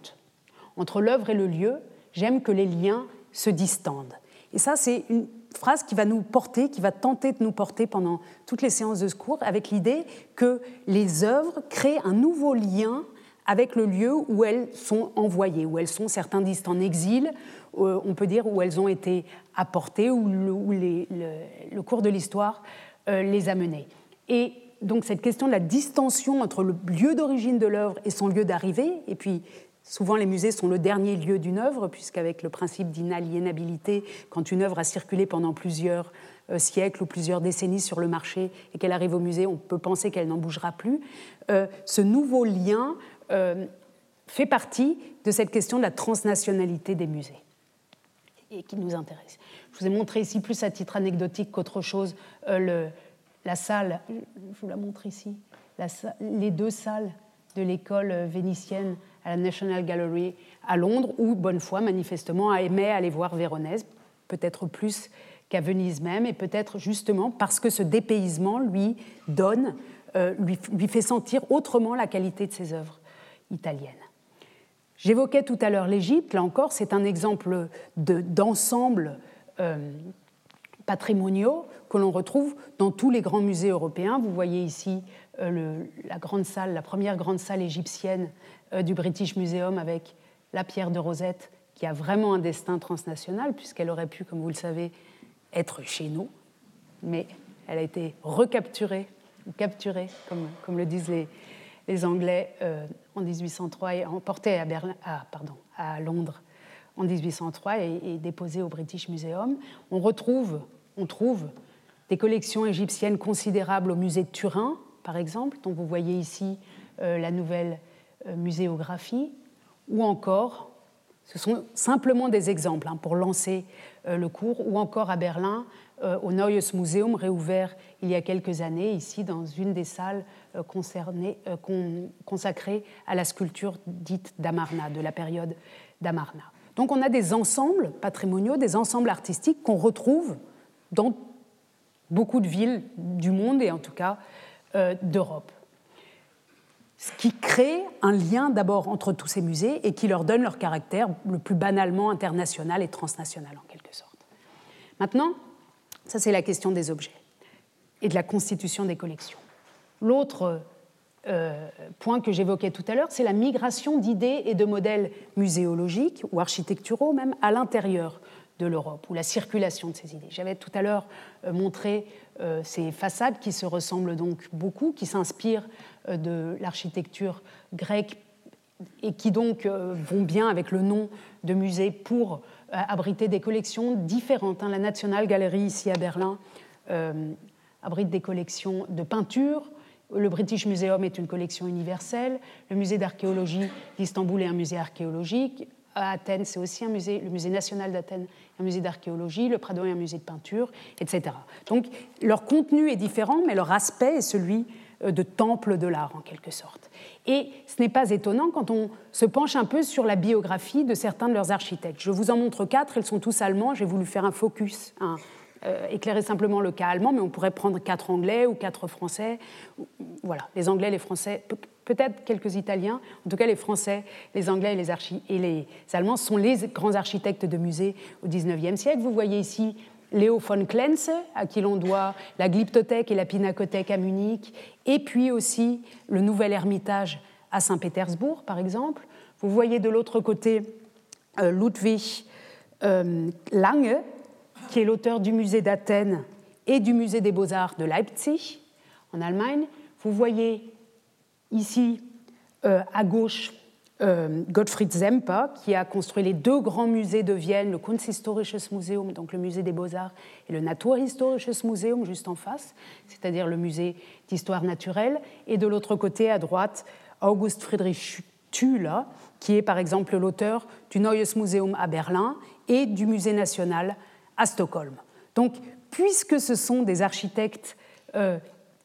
Entre l'œuvre et le lieu, j'aime que les liens se distendent. Et ça, c'est une phrase qui va nous porter, qui va tenter de nous porter pendant toutes les séances de secours, avec l'idée que les œuvres créent un nouveau lien avec le lieu où elles sont envoyées, où elles sont, certains disent en exil, on peut dire où elles ont été apportées, où le, cours de l'histoire euh, les a menées. Et donc cette question de la distension entre le lieu d'origine de l'œuvre et son lieu d'arrivée, et puis Souvent, les musées sont le dernier lieu d'une œuvre, puisqu'avec le principe d'inaliénabilité, quand une œuvre a circulé pendant plusieurs euh, siècles ou plusieurs décennies sur le marché et qu'elle arrive au musée, on peut penser qu'elle n'en bougera plus. Euh, ce nouveau lien euh, fait partie de cette question de la transnationalité des musées et qui nous intéresse. Je vous ai montré ici, plus à titre anecdotique qu'autre chose, la salle, je vous la montre ici, les deux salles de l'école vénitienne à la National Gallery à Londres, où Bonnefoy, manifestement, a aimé aller voir Véronèse, peut-être plus qu'à Venise même, et peut-être justement parce que ce dépaysement lui donne, euh, lui, fait sentir autrement la qualité de ses œuvres italiennes. J'évoquais tout à l'heure l'Égypte, là encore, c'est un exemple d'ensemble euh, patrimoniaux que l'on retrouve dans tous les grands musées européens. Vous voyez ici euh, la grande salle, la première grande salle égyptienne euh, du British Museum avec la pierre de Rosette, qui a vraiment un destin transnational, puisqu'elle aurait pu, comme vous le savez, être chez nous, mais elle a été recapturée, ou capturée, comme, comme le disent les, les Anglais euh, en 1803 et emportée à, Berlin, pardon, à Londres en 1803 et, et, déposée au British Museum. On retrouve, on trouve des collections égyptiennes considérables au musée de Turin, par exemple, dont vous voyez ici euh, la nouvelle euh, muséographie, ou encore, ce sont simplement des exemples hein, pour lancer le cours, ou encore à Berlin, au Neues Museum, réouvert il y a quelques années, ici dans une des salles consacrées à la sculpture dite d'Amarna, de la période d'Amarna. Donc on a des ensembles patrimoniaux, des ensembles artistiques qu'on retrouve dans beaucoup de villes du monde et en tout cas euh, d'Europe. Ce qui crée un lien d'abord entre tous ces musées et qui leur donne leur caractère le plus banalement international et transnational en quelque sorte. Maintenant, ça c'est la question des objets et de la constitution des collections. L'autre euh, point que j'évoquais tout à l'heure, c'est la migration d'idées et de modèles muséologiques ou architecturaux même à l'intérieur de l'Europe, ou la circulation de ces idées. J'avais tout à l'heure euh, montré euh, ces façades qui se ressemblent donc beaucoup, qui s'inspirent de l'architecture grecque et qui donc vont bien avec le nom de musée pour abriter des collections différentes. Hein. La National Gallery ici à Berlin abrite des collections de peinture, le British Museum est une collection universelle. Le musée d'archéologie d'Istanbul est un musée archéologique à Athènes, c'est aussi un musée, le musée national d'Athènes, un musée d'archéologie, le Prado est un musée de peinture, etc. Donc leur contenu est différent, mais leur aspect est celui euh, de temple de l'art en quelque sorte. Et ce n'est pas étonnant quand on se penche un peu sur la biographie de certains de leurs architectes. Je vous en montre quatre, ils sont tous allemands, j'ai voulu faire un focus, euh, éclairer simplement le cas allemand, mais on pourrait prendre quatre anglais ou quatre français. Voilà, les anglais, les français, peut-être quelques italiens. En tout cas, les français, les anglais et les, et les allemands sont les grands architectes de musées au XIXe siècle. Vous voyez ici Léo von Klenze, à qui l'on doit la Glyptothèque et la Pinacothèque à Munich, et puis aussi le Nouvel Ermitage à Saint-Pétersbourg, par exemple. Vous voyez de l'autre côté euh, Ludwig euh, Lange, qui est l'auteur du musée d'Athènes et du musée des beaux-arts de Leipzig, en Allemagne. Vous voyez ici euh, à gauche Gottfried Zemper, qui a construit les deux grands musées de Vienne, le Kunsthistorisches Museum, donc le musée des beaux-arts, et le Naturhistorisches Museum, juste en face, c'est-à-dire le musée d'histoire naturelle. Et de l'autre côté, à droite, August Friedrich Thüler, qui est par exemple l'auteur du Neues Museum à Berlin et du Musée national à Stockholm. Donc, puisque ce sont des architectes euh,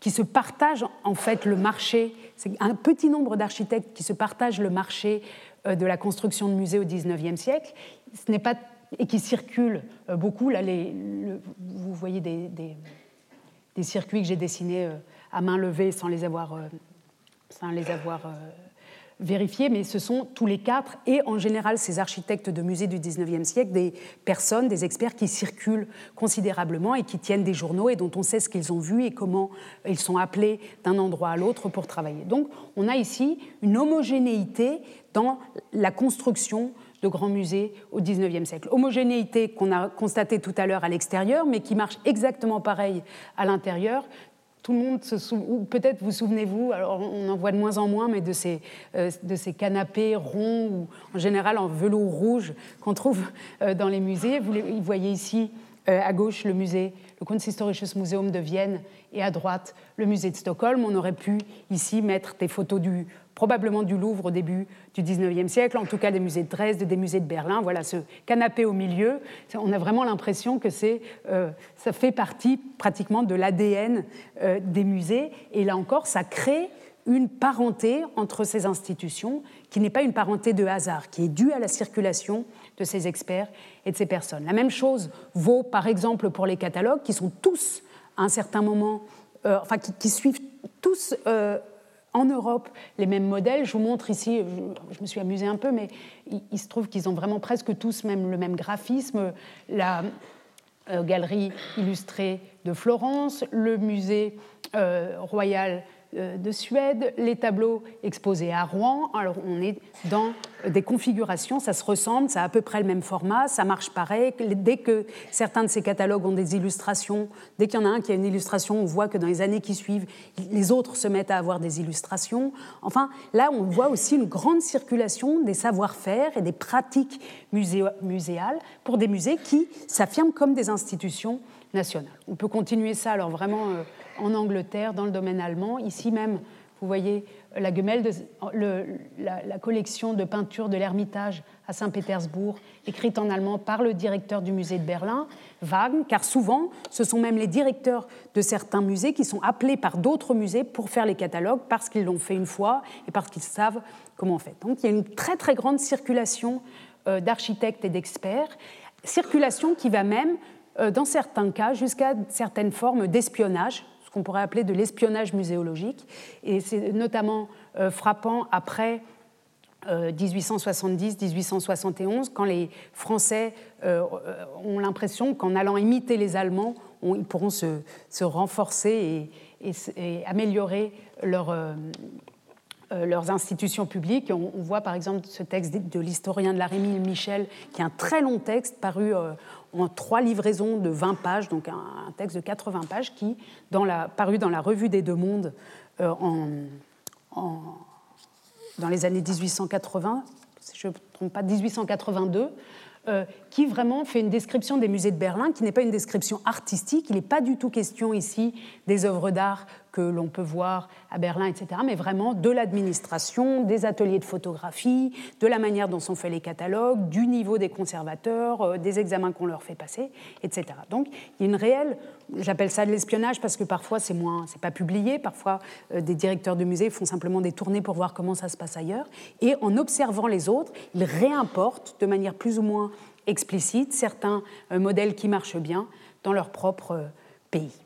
qui se partagent en fait le marché, c'est un petit nombre d'architectes qui se partagent le marché euh, de la construction de musées au XIXe siècle, ce n'est pas et qui circulent euh, beaucoup. Là, les, vous voyez des, des, circuits que j'ai dessinés à main levée sans les avoir, sans les avoir vérifier, mais ce sont tous les quatre, et en général ces architectes de musées du 19e siècle, des personnes, des experts qui circulent considérablement et qui tiennent des journaux et dont on sait ce qu'ils ont vu et comment ils sont appelés d'un endroit à l'autre pour travailler. Donc on a ici une homogénéité dans la construction de grands musées au 19e siècle. Homogénéité qu'on a constatée tout à l'heure à l'extérieur, mais qui marche exactement pareil à l'intérieur, tout le monde se souvient, ou peut-être vous souvenez-vous, alors on en voit de moins en moins, mais de ces, euh, de ces canapés ronds, ou en général en velours rouge, qu'on trouve euh, dans les musées. Vous, vous voyez ici euh, à gauche le musée, le Kunsthistorisches Museum de Vienne, et à droite le musée de Stockholm. On aurait pu ici mettre des photos du, probablement du Louvre au début du 19e siècle, en tout cas des musées de Dresde, des musées de Berlin. Voilà ce canapé au milieu. On a vraiment l'impression que euh, ça fait partie pratiquement de l'ADN euh, des musées. Et là encore, ça crée une parenté entre ces institutions qui n'est pas une parenté de hasard, qui est due à la circulation de ces experts et de ces personnes. La même chose vaut par exemple pour les catalogues qui sont tous à un certain moment, euh, enfin qui, suivent tous en Europe les mêmes modèles. Je vous montre ici, je, me suis amusée un peu, mais il, se trouve qu'ils ont vraiment presque tous même le même graphisme. La euh, galerie illustrée de Florence, le musée euh, royal de Suède, les tableaux exposés à Rouen. Alors on est dans des configurations, ça se ressemble, ça a à peu près le même format, ça marche pareil. Dès que certains de ces catalogues ont des illustrations, dès qu'il y en a un qui a une illustration, on voit que dans les années qui suivent, les autres se mettent à avoir des illustrations. Enfin, là, on voit aussi une grande circulation des savoir-faire et des pratiques muséales pour des musées qui s'affirment comme des institutions nationales. On peut continuer ça alors vraiment euh, en Angleterre, dans le domaine allemand. Ici même, vous voyez la Gemälde, la, collection de peintures de l'Ermitage à Saint-Pétersbourg, écrite en allemand par le directeur du musée de Berlin, Wagner, car souvent, ce sont même les directeurs de certains musées qui sont appelés par d'autres musées pour faire les catalogues parce qu'ils l'ont fait une fois et parce qu'ils savent comment on fait. Donc il y a une très très grande circulation euh, d'architectes et d'experts, circulation qui va même, euh, dans certains cas, jusqu'à certaines formes d'espionnage qu'on pourrait appeler de l'espionnage muséologique. Et c'est notamment euh, frappant après 1870-1871, euh, quand les Français euh, ont l'impression qu'en allant imiter les Allemands, ils pourront se, renforcer et, améliorer leur, leurs institutions publiques. On, voit par exemple ce texte de l'historien de la Rémille Michel, qui est un très long texte paru en trois livraisons de 20 pages, donc un, texte de 80 pages qui, paru dans la Revue des Deux Mondes euh, en, dans les années 1880, si je ne me trompe pas, 1882, euh, qui vraiment fait une description des musées de Berlin, qui n'est pas une description artistique. Il n'est pas du tout question ici des œuvres d'art que l'on peut voir à Berlin, etc., mais vraiment de l'administration, des ateliers de photographie, de la manière dont sont faits les catalogues, du niveau des conservateurs, euh, des examens qu'on leur fait passer, etc. Donc il y a une réelle, j'appelle ça de l'espionnage parce que parfois c'est moins, c'est pas publié, parfois euh, des directeurs de musées font simplement des tournées pour voir comment ça se passe ailleurs, et en observant les autres, ils réimportent de manière plus ou moins explicite certains euh, modèles qui marchent bien dans leur propre pays.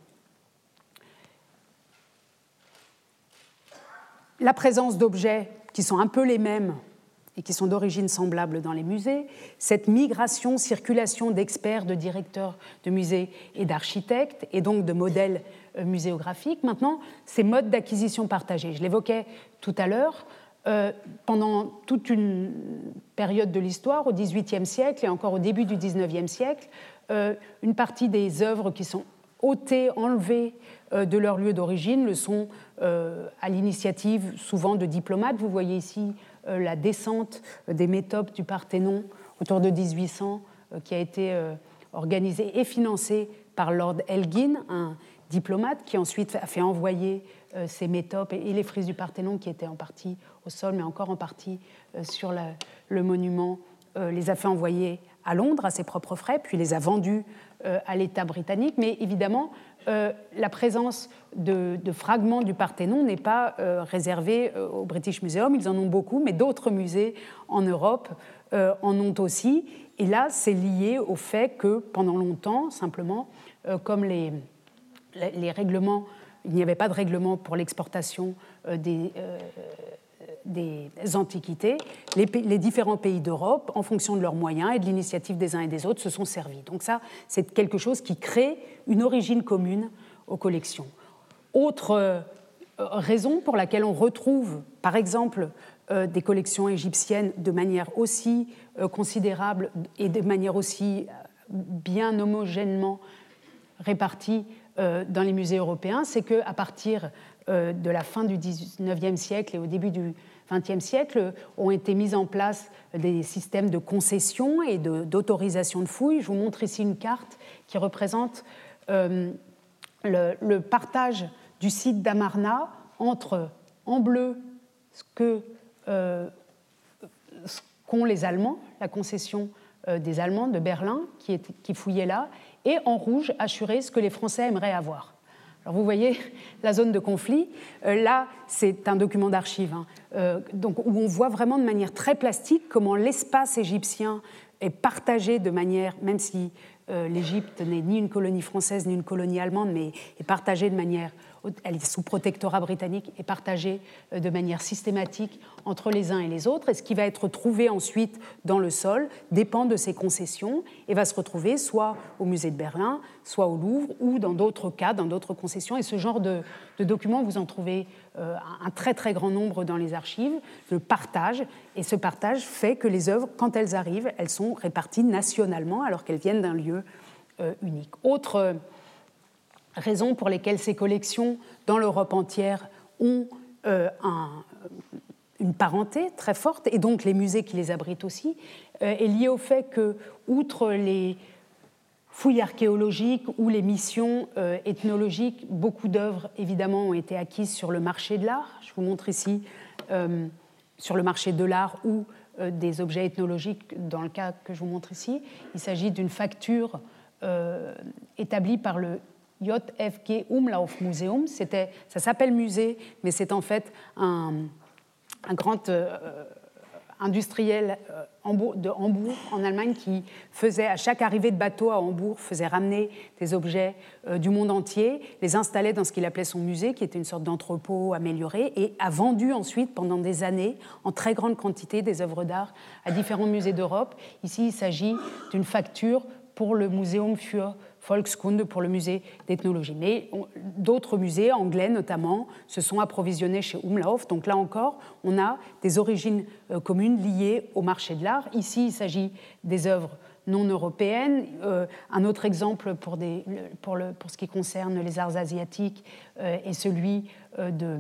La présence d'objets qui sont un peu les mêmes et qui sont d'origine semblable dans les musées, cette migration, circulation d'experts, de directeurs de musées et d'architectes, et donc de modèles euh, muséographiques. Maintenant, ces modes d'acquisition partagés. Je l'évoquais tout à l'heure, euh, pendant toute une période de l'histoire, au XVIIIe siècle et encore au début du XIXe siècle, euh, une partie des œuvres qui sont ôtées, enlevées de leur lieu d'origine le sont euh, à l'initiative souvent de diplomates. Vous voyez ici euh, la descente des métopes du Parthénon autour de 1800, euh, qui a été organisée et financée par Lord Elgin, un diplomate qui ensuite a fait envoyer ces métopes et les frises du Parthénon, qui étaient en partie au sol, mais encore en partie sur le monument, les a fait envoyer à Londres à ses propres frais, puis les a vendus à l'État britannique. Mais évidemment, euh, la présence de, fragments du Parthénon n'est pas euh, réservée euh, au British Museum, ils en ont beaucoup, mais d'autres musées en Europe en ont aussi. Et là, c'est lié au fait que pendant longtemps, simplement, comme les, les, règlements, il n'y avait pas de règlement pour l'exportation des des antiquités, les, différents pays d'Europe, en fonction de leurs moyens et de l'initiative des uns et des autres, se sont servis. Donc ça, c'est quelque chose qui crée une origine commune aux collections. Autre euh, raison pour laquelle on retrouve, par exemple, euh, des collections égyptiennes de manière aussi euh, considérable et de manière aussi bien homogènement répartie dans les musées européens, c'est qu'à partir de la fin du XIXe siècle et au début du XXe siècle ont été mis en place des systèmes de concession et d'autorisation de, fouilles. Je vous montre ici une carte qui représente euh, le, partage du site d'Amarna entre, en bleu, ce euh, qu'ont les Allemands, la concession euh, des Allemands de Berlin qui, fouillaient là, et en rouge, assurer ce que les Français aimeraient avoir. Alors vous voyez la zone de conflit. Euh, là, c'est un document d'archives, hein. euh, où on voit vraiment de manière très plastique comment l'espace égyptien est partagé de manière, même si euh, l'Égypte n'est ni une colonie française ni une colonie allemande, mais est partagée de manière elle est sous protectorat britannique et partagée euh, de manière systématique entre les uns et les autres. Et ce qui va être trouvé ensuite dans le sol dépend de ces concessions et va se retrouver soit au musée de Berlin, soit au Louvre ou dans d'autres cas, dans d'autres concessions. Et ce genre de, documents, vous en trouvez euh, un très très grand nombre dans les archives, le partage. Et ce partage fait que les œuvres, quand elles arrivent, elles sont réparties nationalement alors qu'elles viennent d'un lieu euh, unique. Autre raisons pour lesquelles ces collections dans l'Europe entière ont euh, une parenté très forte, et donc les musées qui les abritent aussi, euh, est liée au fait que, outre les fouilles archéologiques ou les missions euh, ethnologiques, beaucoup d'œuvres évidemment ont été acquises sur le marché de l'art. Je vous montre ici sur le marché de l'art ou des objets ethnologiques dans le cas que je vous montre ici. Il s'agit d'une facture établie par le JFG Umlaufmuseum. Ça s'appelle musée, mais c'est en fait un, grand euh, industriel euh, de Hambourg, en Allemagne, qui faisait, à chaque arrivée de bateau à Hambourg, faisait ramener des objets euh, du monde entier, les installait dans ce qu'il appelait son musée, qui était une sorte d'entrepôt amélioré, et a vendu ensuite, pendant des années, en très grande quantité, des œuvres d'art à différents musées d'Europe. Ici, il s'agit d'une facture pour le Museum für Volkskunde pour le musée d'ethnologie. Mais d'autres musées, anglais notamment, se sont approvisionnés chez Umlauf. Donc là encore, on a des origines euh, communes liées au marché de l'art. Ici, il s'agit des œuvres non européennes. Euh, un autre exemple pour, des, pour, le, pour, ce qui concerne les arts asiatiques euh, est celui de,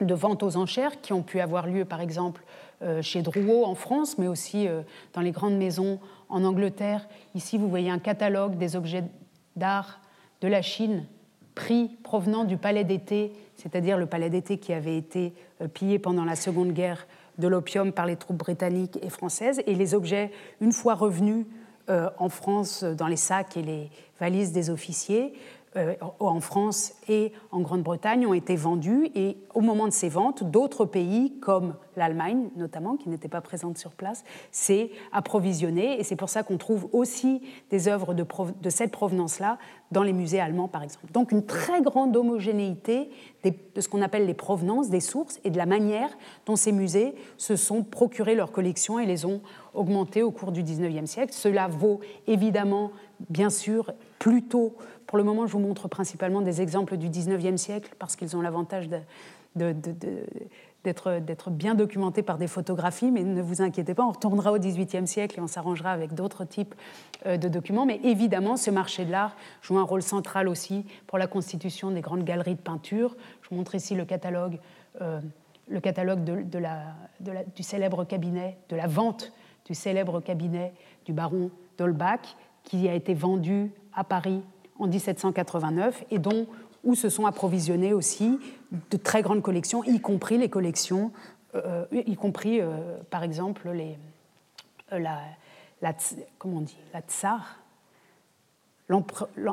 de ventes aux enchères qui ont pu avoir lieu, par exemple, chez Drouot en France, mais aussi dans les grandes maisons en Angleterre. Ici, vous voyez un catalogue des objets d'art de la Chine pris provenant du palais d'été, c'est-à-dire le palais d'été qui avait été euh, pillé pendant la Seconde Guerre de l'opium par les troupes britanniques et françaises. Et les objets, une fois revenus euh, en France dans les sacs et les valises des officiers, euh, en France et en Grande-Bretagne ont été vendus et au moment de ces ventes, d'autres pays comme l'Allemagne notamment, qui n'était pas présente sur place, s'est approvisionné et c'est pour ça qu'on trouve aussi des œuvres de, cette provenance-là dans les musées allemands par exemple. Donc une très grande homogénéité de ce qu'on appelle les provenances des sources et de la manière dont ces musées se sont procurés leurs collections et les ont augmentées au cours du XIXe siècle. Cela vaut évidemment, bien sûr, plutôt pour le moment, je vous montre principalement des exemples du 19e siècle parce qu'ils ont l'avantage d'être bien documentés par des photographies, mais ne vous inquiétez pas, on retournera au XVIIIe siècle et on s'arrangera avec d'autres types euh, de documents. Mais évidemment, ce marché de l'art joue un rôle central aussi pour la constitution des grandes galeries de peinture. Je vous montre ici le catalogue, euh, catalogue du célèbre cabinet, de la vente du célèbre cabinet du baron d'Holbach, qui a été vendu à Paris en 1789 et dont où se sont approvisionnées aussi de très grandes collections, y compris les collections, euh, y compris euh, par exemple les, euh, la, comment on dit, la tsar,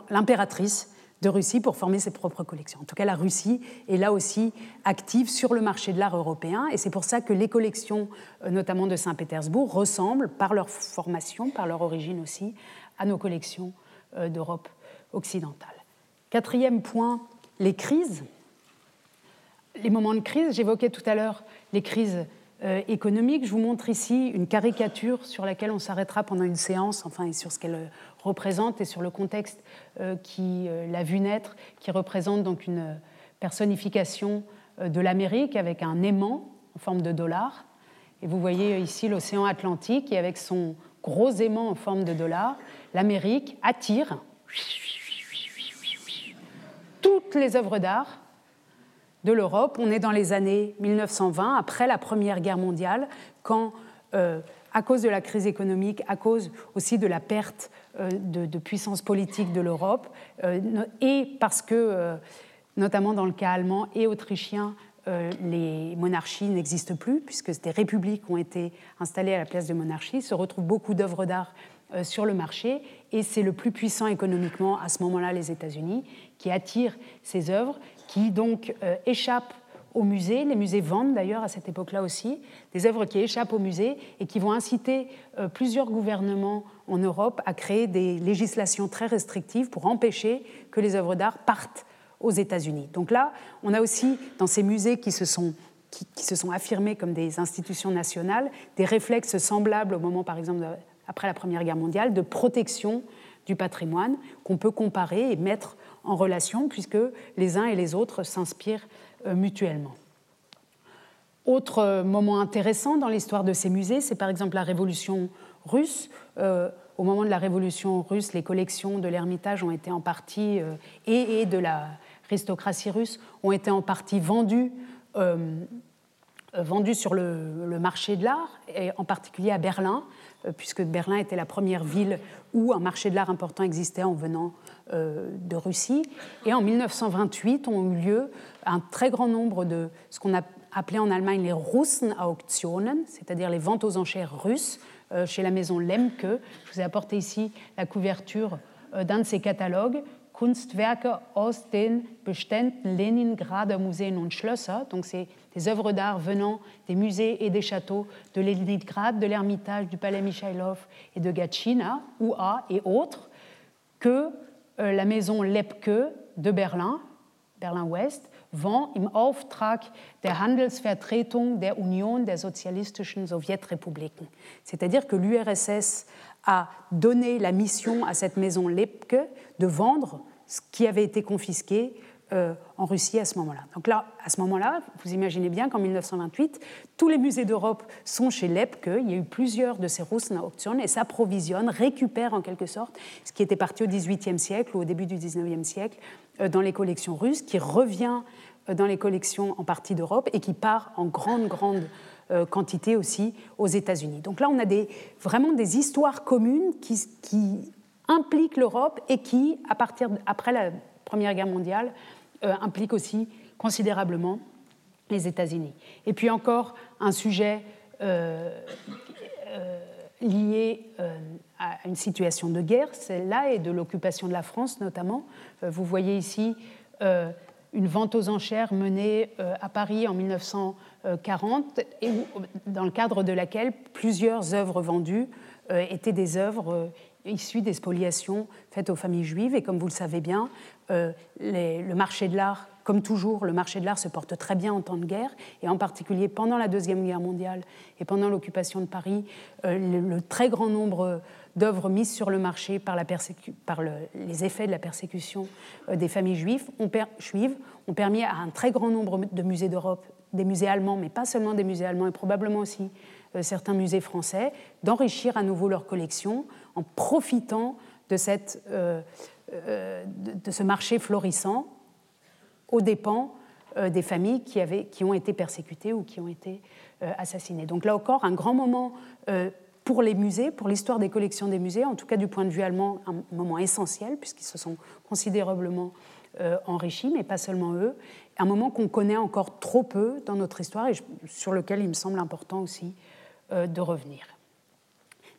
l'impératrice de Russie pour former ses propres collections. En tout cas, la Russie est là aussi active sur le marché de l'art européen et c'est pour ça que les collections, notamment de Saint-Pétersbourg, ressemblent par leur formation, par leur origine aussi, à nos collections d'Europe Quatrième point, les crises. Les moments de crise, j'évoquais tout à l'heure les crises euh, économiques. Je vous montre ici une caricature sur laquelle on s'arrêtera pendant une séance, enfin, et sur ce qu'elle euh, représente et sur le contexte euh, qui l'a vu naître, qui représente donc une personnification de l'Amérique avec un aimant en forme de dollar. Et vous voyez ici l'océan Atlantique et avec son gros aimant en forme de dollar, l'Amérique attire toutes les œuvres d'art de l'Europe. On est dans les années 1920, après la Première Guerre mondiale, quand, euh, à cause de la crise économique, à cause aussi de la perte euh, de, puissance politique de l'Europe, euh, et parce que, notamment dans le cas allemand et autrichien, les monarchies n'existent plus, puisque des républiques ont été installées à la place de monarchies, se retrouvent beaucoup d'œuvres d'art sur le marché, et c'est le plus puissant économiquement à ce moment-là les États-Unis, qui attire ces œuvres, qui donc euh, échappent au musée. Les musées vendent d'ailleurs à cette époque-là aussi des œuvres qui échappent au musée et qui vont inciter euh, plusieurs gouvernements en Europe à créer des législations très restrictives pour empêcher que les œuvres d'art partent aux États-Unis. Donc là, on a aussi dans ces musées qui se sont qui, se sont affirmés comme des institutions nationales, des réflexes semblables au moment, par exemple, après la Première Guerre mondiale, de protection du patrimoine qu'on peut comparer et mettre en relation, puisque les uns et les autres s'inspirent euh, mutuellement. Autre moment intéressant dans l'histoire de ces musées, c'est par exemple la Révolution russe. Euh, au moment de la Révolution russe, les collections de l'Ermitage ont été en partie, euh, et, de l'aristocratie russe, ont été en partie vendues, euh, vendues sur le, marché de l'art, et en particulier à Berlin, puisque Berlin était la première ville où un marché de l'art important existait en venant de Russie. Et en 1928 ont eu lieu un très grand nombre de ce qu'on a appelés en Allemagne les Russenauktionen, c'est-à-dire les ventes aux enchères russes, euh, chez la maison Lemke. Je vous ai apporté ici la couverture euh, d'un de ces catalogues, Kunstwerke aus den Beständen Leningrader Museen und Schlösser. Donc, c'est des œuvres d'art venant des musées et des châteaux de Leningrad, de l'Ermitage, du Palais Michailov et de Gatchina, ou à et autres, que euh, la maison Lepke de Berlin, Berlin-Ouest, vend im Auftrag der Handelsvertretung der Union der sozialistischen Sowjetrepubliken. C'est-à-dire que l'URSS a donné la mission à cette maison Lepke de vendre ce qui avait été confisqué euh, en Russie à ce moment-là. Donc là, à ce moment-là, vous imaginez bien qu'en 1928, tous les musées d'Europe sont chez Lepke. Il y a eu plusieurs de ces Russenauktionen et s'approvisionnent, récupèrent en quelque sorte ce qui était parti au XVIIIe siècle ou au début du XIXe siècle euh, dans les collections russes, qui revient euh, dans les collections en partie d'Europe et qui part en grande, grande quantité aussi aux États-Unis. Donc là, on a vraiment des histoires communes qui, qui impliquent l'Europe et qui, à partir après la Première Guerre mondiale, euh, implique aussi considérablement les États-Unis. Et puis encore un sujet euh, euh, lié à une situation de guerre, celle-là, et de l'occupation de la France notamment. vous voyez ici une vente aux enchères menée à Paris en 1940, et dans le cadre de laquelle plusieurs œuvres vendues étaient des œuvres issues des spoliations faites aux familles juives. Et comme vous le savez bien, euh, le marché de l'art, comme toujours, le marché de l'art se porte très bien en temps de guerre, et en particulier pendant la Deuxième Guerre mondiale et pendant l'occupation de Paris, euh, le, très grand nombre d'œuvres mises sur le marché par, les effets de la persécution euh, des familles juives ont permis à un très grand nombre de musées d'Europe, des musées allemands, mais pas seulement des musées allemands, et probablement aussi certains musées français, d'enrichir à nouveau leur collection en profitant de cette euh, de, ce marché florissant aux dépens euh, des familles qui, avaient, qui ont été persécutées ou qui ont été euh, assassinées. Donc là encore, un grand moment pour les musées, pour l'histoire des collections des musées, en tout cas du point de vue allemand, un moment essentiel, puisqu'ils se sont considérablement enrichis, mais pas seulement eux, un moment qu'on connaît encore trop peu dans notre histoire et sur lequel il me semble important aussi de revenir.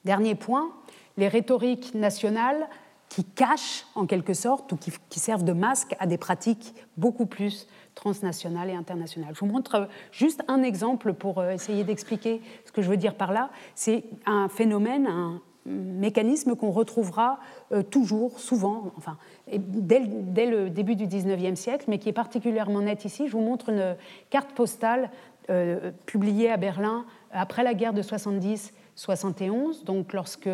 Dernier point, les rhétoriques nationales qui cachent en quelque sorte ou qui, servent de masque à des pratiques beaucoup plus transnationales et internationales. Je vous montre euh, juste un exemple pour euh, essayer d'expliquer ce que je veux dire par là. C'est un phénomène, un mécanisme qu'on retrouvera euh, toujours, souvent, enfin, dès, dès, le début du 19e siècle, mais qui est particulièrement net ici. Je vous montre une carte postale publiée à Berlin après la guerre de 70-71, donc lorsque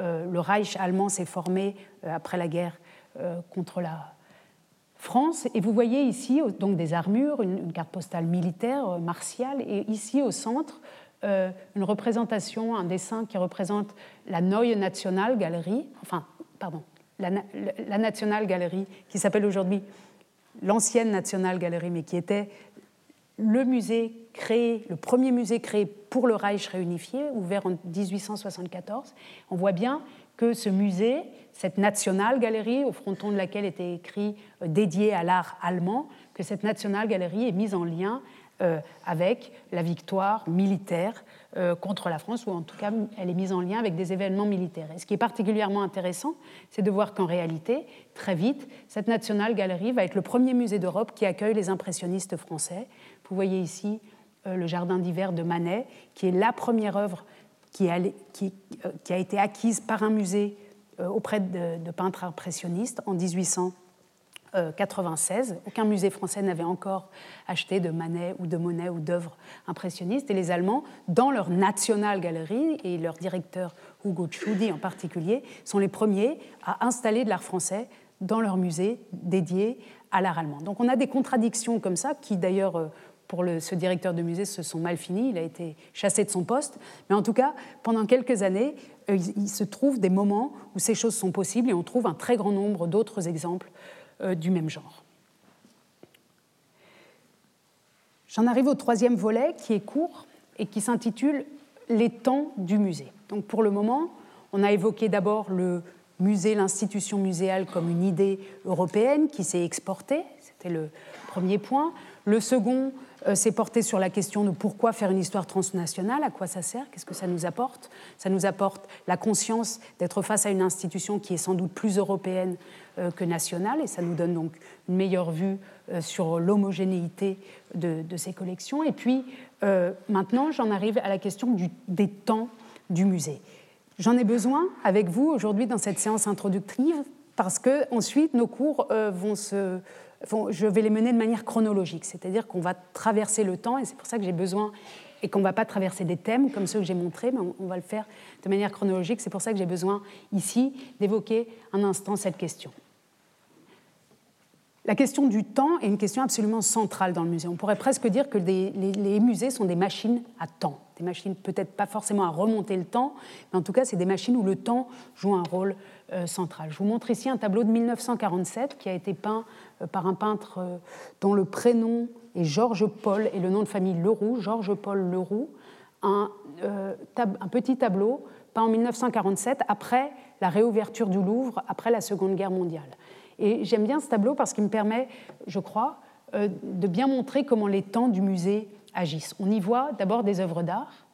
euh, le Reich allemand s'est formé euh, après la guerre euh, contre la France. Et vous voyez ici donc des armures, une, carte postale militaire, martiale, et ici au centre, une représentation, un dessin qui représente la Neue Nationalgalerie, enfin, pardon, la, la Nationalgalerie, qui s'appelle aujourd'hui l'ancienne Nationalgalerie, mais qui était le musée créé, le premier musée créé pour le Reich réunifié, ouvert en 1874. On voit bien que ce musée, cette Nationalgalerie, au fronton de laquelle était écrit euh, dédié à l'art allemand, que cette Nationalgalerie est mise en lien euh, avec la victoire militaire contre la France, ou en tout cas, elle est mise en lien avec des événements militaires. Et ce qui est particulièrement intéressant, c'est de voir qu'en réalité, très vite, cette Nationalgalerie va être le premier musée d'Europe qui accueille les impressionnistes français, vous voyez ici euh, le jardin d'hiver de Manet, qui est la première œuvre qui a, euh, été acquise par un musée euh, auprès de, peintres impressionnistes en 1871. 96. Aucun musée français n'avait encore acheté de Manet ou de Monet ou d'œuvres impressionnistes. Et les Allemands, dans leur National Gallery, et leur directeur Hugo Tschudi en particulier, sont les premiers à installer de l'art français dans leur musée dédié à l'art allemand. Donc on a des contradictions comme ça qui d'ailleurs euh, pour ce directeur de musée se sont mal finis, il a été chassé de son poste, mais en tout cas pendant quelques années euh, il se trouve des moments où ces choses sont possibles et on trouve un très grand nombre d'autres exemples euh, du même genre. J'en arrive au troisième volet qui est court et qui s'intitule Les temps du musée. Donc pour le moment, on a évoqué d'abord le musée, l'institution muséale comme une idée européenne qui s'est exportée, c'était le premier point. Le second euh, s'est porté sur la question de pourquoi faire une histoire transnationale, à quoi ça sert, qu'est-ce que ça nous apporte? Ça nous apporte la conscience d'être face à une institution qui est sans doute plus européenne euh, que nationale, et ça nous donne donc une meilleure vue euh, sur l'homogénéité de, ces collections. Et puis maintenant, j'en arrive à la question des temps du musée. J'en ai besoin avec vous aujourd'hui dans cette séance introductive parce que ensuite nos cours vont se je vais les mener de manière chronologique, c'est-à-dire qu'on va traverser le temps, et c'est pour ça que j'ai besoin, et qu'on ne va pas traverser des thèmes comme ceux que j'ai montrés, mais on va le faire de manière chronologique. C'est pour ça que j'ai besoin ici d'évoquer un instant cette question. La question du temps est une question absolument centrale dans le musée. On pourrait presque dire que les, les musées sont des machines à temps, des machines peut-être pas forcément à remonter le temps, mais en tout cas c'est des machines où le temps joue un rôle euh, centrale. Je vous montre ici un tableau de 1947 qui a été peint euh, par un peintre euh, dont le prénom est Georges Paul et le nom de famille Leroux, Georges Paul Leroux, un, petit tableau peint en 1947 après la réouverture du Louvre, après la Seconde Guerre mondiale. Et j'aime bien ce tableau parce qu'il me permet, je crois, de bien montrer comment les temps du musée On y voit d'abord des œuvres d'art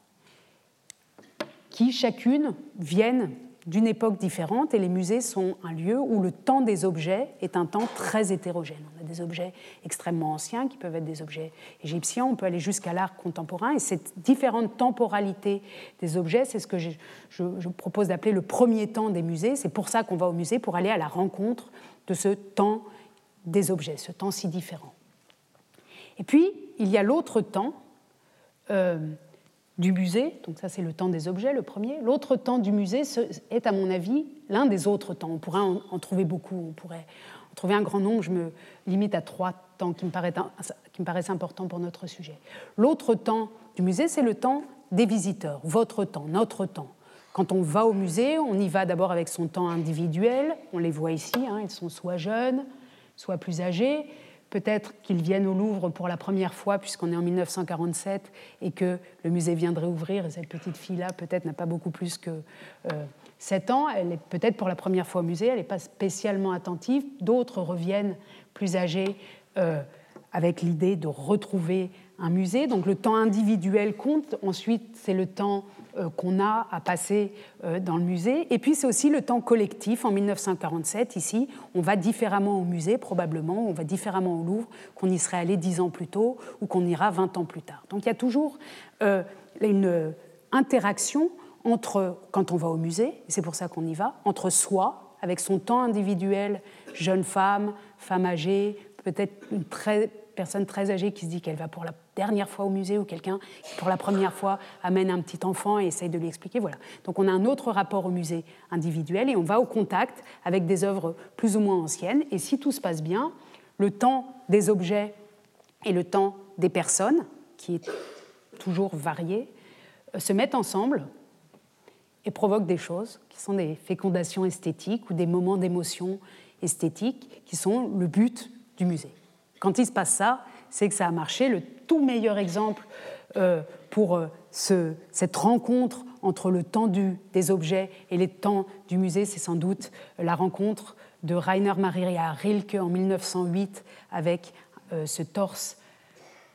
qui chacune viennent d'une époque différente et les musées sont un lieu où le temps des objets est un temps très hétérogène. On a des objets extrêmement anciens qui peuvent être des objets égyptiens, on peut aller jusqu'à l'art contemporain et cette différente temporalité des objets, c'est ce que je propose d'appeler le premier temps des musées. C'est pour ça qu'on va au musée, pour aller à la rencontre de ce temps des objets, ce temps si différent. Et puis, il y a l'autre temps. Euh, du musée, donc ça c'est le temps des objets, le premier. L'autre temps du musée est à mon avis l'un des autres temps. On pourrait en, trouver beaucoup, on pourrait en trouver un grand nombre, je me limite à trois temps qui me, paraissent importants pour notre sujet. L'autre temps du musée, c'est le temps des visiteurs, votre temps, notre temps. Quand on va au musée, on y va d'abord avec son temps individuel, on les voit ici, hein, ils sont soit jeunes, soit plus âgés, peut-être qu'ils viennent au Louvre pour la première fois, puisqu'on est en 1947 et que le musée viendrait ouvrir. Et cette petite fille-là, peut-être, n'a pas beaucoup plus que euh, 7 ans. Elle est peut-être pour la première fois au musée, elle n'est pas spécialement attentive. D'autres reviennent plus âgés euh, avec l'idée de retrouver un musée. Donc le temps individuel compte. Ensuite, c'est le temps euh, qu'on a à passer euh, dans le musée. Et puis c'est aussi le temps collectif. En 1947, ici, on va différemment au musée, probablement, on va différemment au Louvre qu'on y serait allé dix ans plus tôt ou qu'on ira 20 ans plus tard. Donc il y a toujours euh, une interaction entre, quand on va au musée, c'est pour ça qu'on y va, entre soi, avec son temps individuel, jeune femme, femme âgée, peut-être une personne très âgée qui se dit qu'elle va pour la dernière fois au musée ou quelqu'un qui pour la première fois amène un petit enfant et essaye de lui expliquer. Voilà. Donc on a un autre rapport au musée individuel et on va au contact avec des œuvres plus ou moins anciennes. Et si tout se passe bien, le temps des objets et le temps des personnes, qui est toujours varié, euh, se mettent ensemble et provoquent des choses qui sont des fécondations esthétiques ou des moments d'émotion esthétique qui sont le but du musée. Quand il se passe ça, c'est que ça a marché. Tout meilleur exemple euh, pour euh, cette rencontre entre le temps des objets et les temps du musée, c'est sans doute la rencontre de Rainer Maria Rilke en 1908 avec euh, ce torse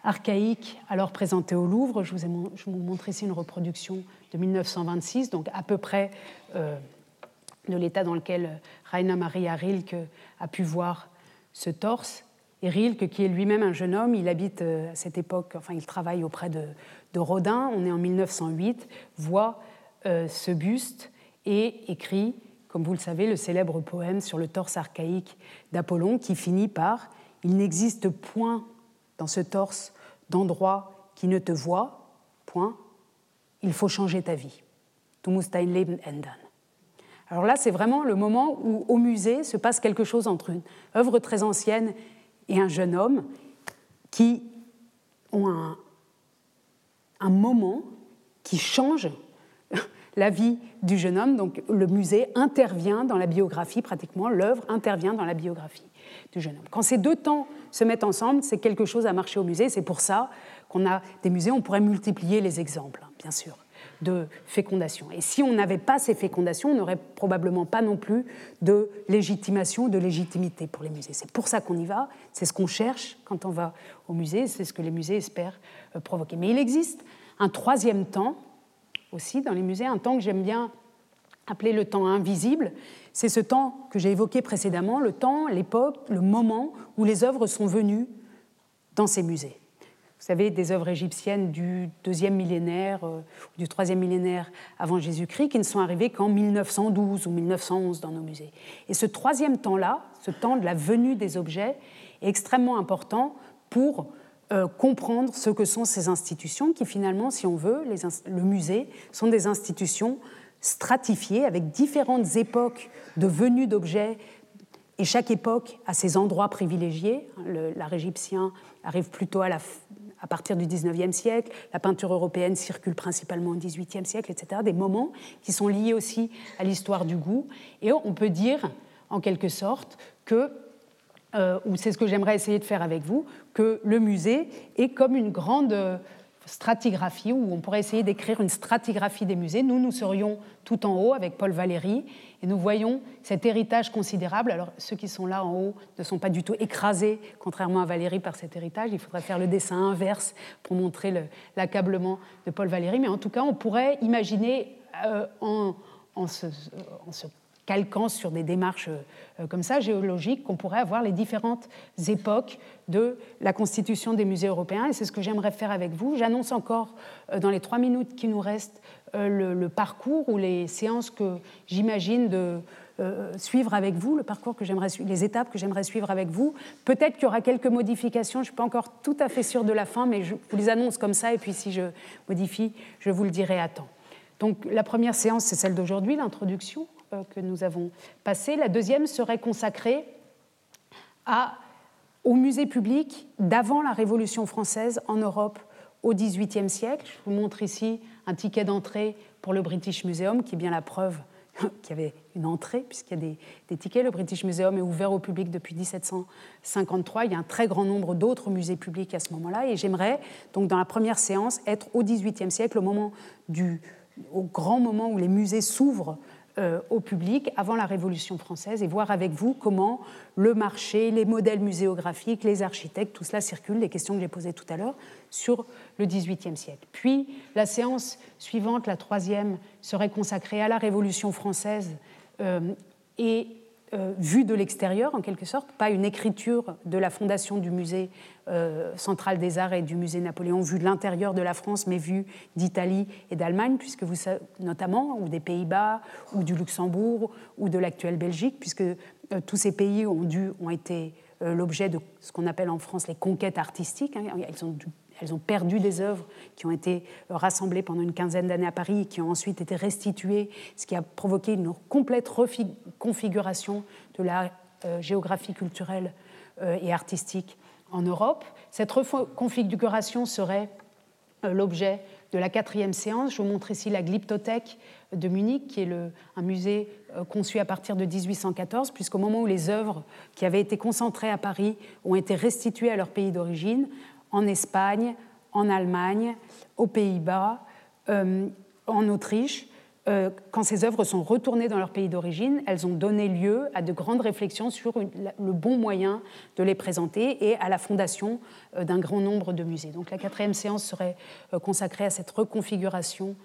archaïque alors présenté au Louvre. Je vous, ai, je vous montre ici une reproduction de 1926, donc à peu près de l'état dans lequel Rainer Maria Rilke a pu voir ce torse. Et Rilke, qui est lui-même un jeune homme, il habite euh, à cette époque, enfin il travaille auprès de, Rodin, on est en 1908, voit euh, ce buste et écrit comme vous le savez, le célèbre poème sur le torse archaïque d'Apollon qui finit par Il n'existe point dans ce torse d'endroit qui ne te voit, point, il faut changer ta vie. Musst dein Leben ändern. Alors là, c'est vraiment le moment où au musée se passe quelque chose entre une œuvre très ancienne et un jeune homme qui ont un, un moment qui change la vie du jeune homme. Donc le musée intervient dans la biographie, pratiquement l'œuvre intervient dans la biographie du jeune homme. Quand ces deux temps se mettent ensemble, c'est quelque chose à marcher au musée. C'est pour ça qu'on a des musées, on pourrait multiplier les exemples, hein, bien sûr de fécondation. Et si on n'avait pas ces fécondations, on n'aurait probablement pas non plus de légitimation, de légitimité pour les musées. C'est pour ça qu'on y va, c'est ce qu'on cherche quand on va au musée, c'est ce que les musées espèrent euh, provoquer. Mais il existe un troisième temps aussi dans les musées, un temps que j'aime bien appeler le temps invisible. C'est ce temps que j'ai évoqué précédemment, le temps, l'époque, le moment où les œuvres sont venues dans ces musées. Vous savez, des œuvres égyptiennes du deuxième millénaire, euh, du troisième millénaire avant Jésus-Christ, qui ne sont arrivées qu'en 1912 ou 1911 dans nos musées. Et ce troisième temps-là, ce temps de la venue des objets, est extrêmement important pour euh, comprendre ce que sont ces institutions, qui finalement, si on veut, le musée, sont des institutions stratifiées avec différentes époques de venue d'objets, et chaque époque a ses endroits privilégiés. L'art égyptien arrive plutôt à la, à partir du 19e siècle, la peinture européenne circule principalement au 18e siècle, etc. Des moments qui sont liés aussi à l'histoire du goût. Et on peut dire, en quelque sorte, que, euh, ou c'est ce que j'aimerais essayer de faire avec vous, que le musée est comme une grande stratigraphie, où on pourrait essayer d'écrire une stratigraphie des musées. Nous, nous serions tout en haut avec Paul Valéry, et nous voyons cet héritage considérable. Alors, ceux qui sont là en haut ne sont pas du tout écrasés, contrairement à Valéry, par cet héritage. Il faudrait faire le dessin inverse pour montrer l'accablement de Paul Valéry. Mais en tout cas, on pourrait imaginer, euh, en, se calquant sur des démarches euh, comme ça, géologiques, qu'on pourrait avoir les différentes époques de la constitution des musées européens. Et c'est ce que j'aimerais faire avec vous. J'annonce encore, euh, dans les trois minutes qui nous restent, euh, le, parcours ou les séances que j'imagine de suivre avec vous, le parcours que j'aimerais les étapes que j'aimerais suivre avec vous. Peut-être qu'il y aura quelques modifications. Je ne suis pas encore tout à fait sûre de la fin, mais je vous les annonce comme ça. Et puis si je modifie, je vous le dirai à temps. Donc la première séance, c'est celle d'aujourd'hui, l'introduction. Euh, que nous avons passé. La deuxième serait consacrée à, au musée public d'avant la Révolution française en Europe au XVIIIe siècle. Je vous montre ici un ticket d'entrée pour le British Museum, qui est bien la preuve qu'il y avait une entrée, puisqu'il y a des, tickets. Le British Museum est ouvert au public depuis 1753. Il y a un très grand nombre d'autres musées publics à ce moment-là. Et j'aimerais, donc, dans la première séance, être au XVIIIe siècle, au, moment du, au grand moment où les musées s'ouvrent au public avant la Révolution française et voir avec vous comment le marché, les modèles muséographiques, les architectes, tout cela circule, les questions que j'ai posées tout à l'heure, sur le XVIIIe siècle. Puis la séance suivante, la troisième, serait consacrée à la Révolution française euh, et euh, vue de l'extérieur, en quelque sorte, pas une écriture de la fondation du musée euh, central des arts et du musée Napoléon vue de l'intérieur de la France, mais vue d'Italie et d'Allemagne, puisque vous notamment, ou des Pays-Bas, ou du Luxembourg, ou de l'actuelle Belgique, puisque euh, tous ces pays ont, dû, ont été l'objet de ce qu'on appelle en France les conquêtes artistiques. Hein. Ont dû elles ont perdu des œuvres qui ont été rassemblées pendant une quinzaine d'années à Paris et qui ont ensuite été restituées, ce qui a provoqué une complète reconfiguration de la euh, géographie culturelle euh, et artistique en Europe. Cette reconfiguration serait euh, l'objet de la quatrième séance. Je vous montre ici la Glyptothèque de Munich, qui est un musée conçu à partir de 1814, puisqu'au moment où les œuvres qui avaient été concentrées à Paris ont été restituées à leur pays d'origine, en Espagne, en Allemagne, aux Pays-Bas, euh, en Autriche. Euh, quand ces œuvres sont retournées dans leur pays d'origine, elles ont donné lieu à de grandes réflexions sur le bon moyen de les présenter et à la fondation euh, d'un grand nombre de musées. Donc la quatrième séance serait consacrée à cette reconfiguration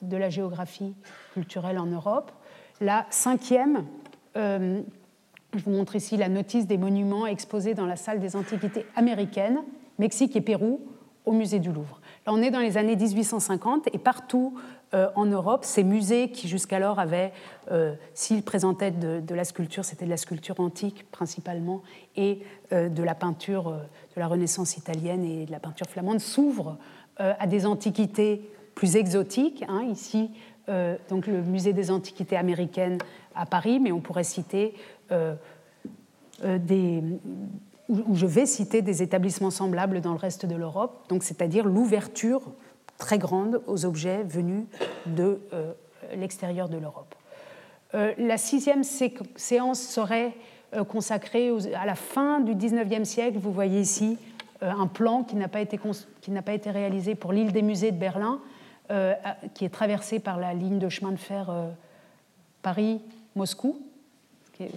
de la géographie culturelle en Europe. La cinquième, je vous montre ici la notice des monuments exposés dans la salle des antiquités américaines Mexique et Pérou au musée du Louvre. on est dans les années 1850 et partout euh, en Europe, ces musées qui jusqu'alors avaient, euh, s'ils présentaient de, la sculpture, c'était de la sculpture antique principalement, et euh, de la peinture de la Renaissance italienne et de la peinture flamande, s'ouvrent à des antiquités plus exotiques. Hein. ici, donc le musée des antiquités américaines à Paris, mais on pourrait citer des, où je vais citer des établissements semblables dans le reste de l'Europe, donc c'est-à-dire l'ouverture très grande aux objets venus de euh, l'extérieur de l'Europe. Euh, la sixième séance serait euh, consacrée à la fin du XIXe siècle. Vous voyez ici un plan qui n'a pas, pas été réalisé pour l'île des musées de Berlin, qui est traversée par la ligne de chemin de fer Paris-Moscou, qui est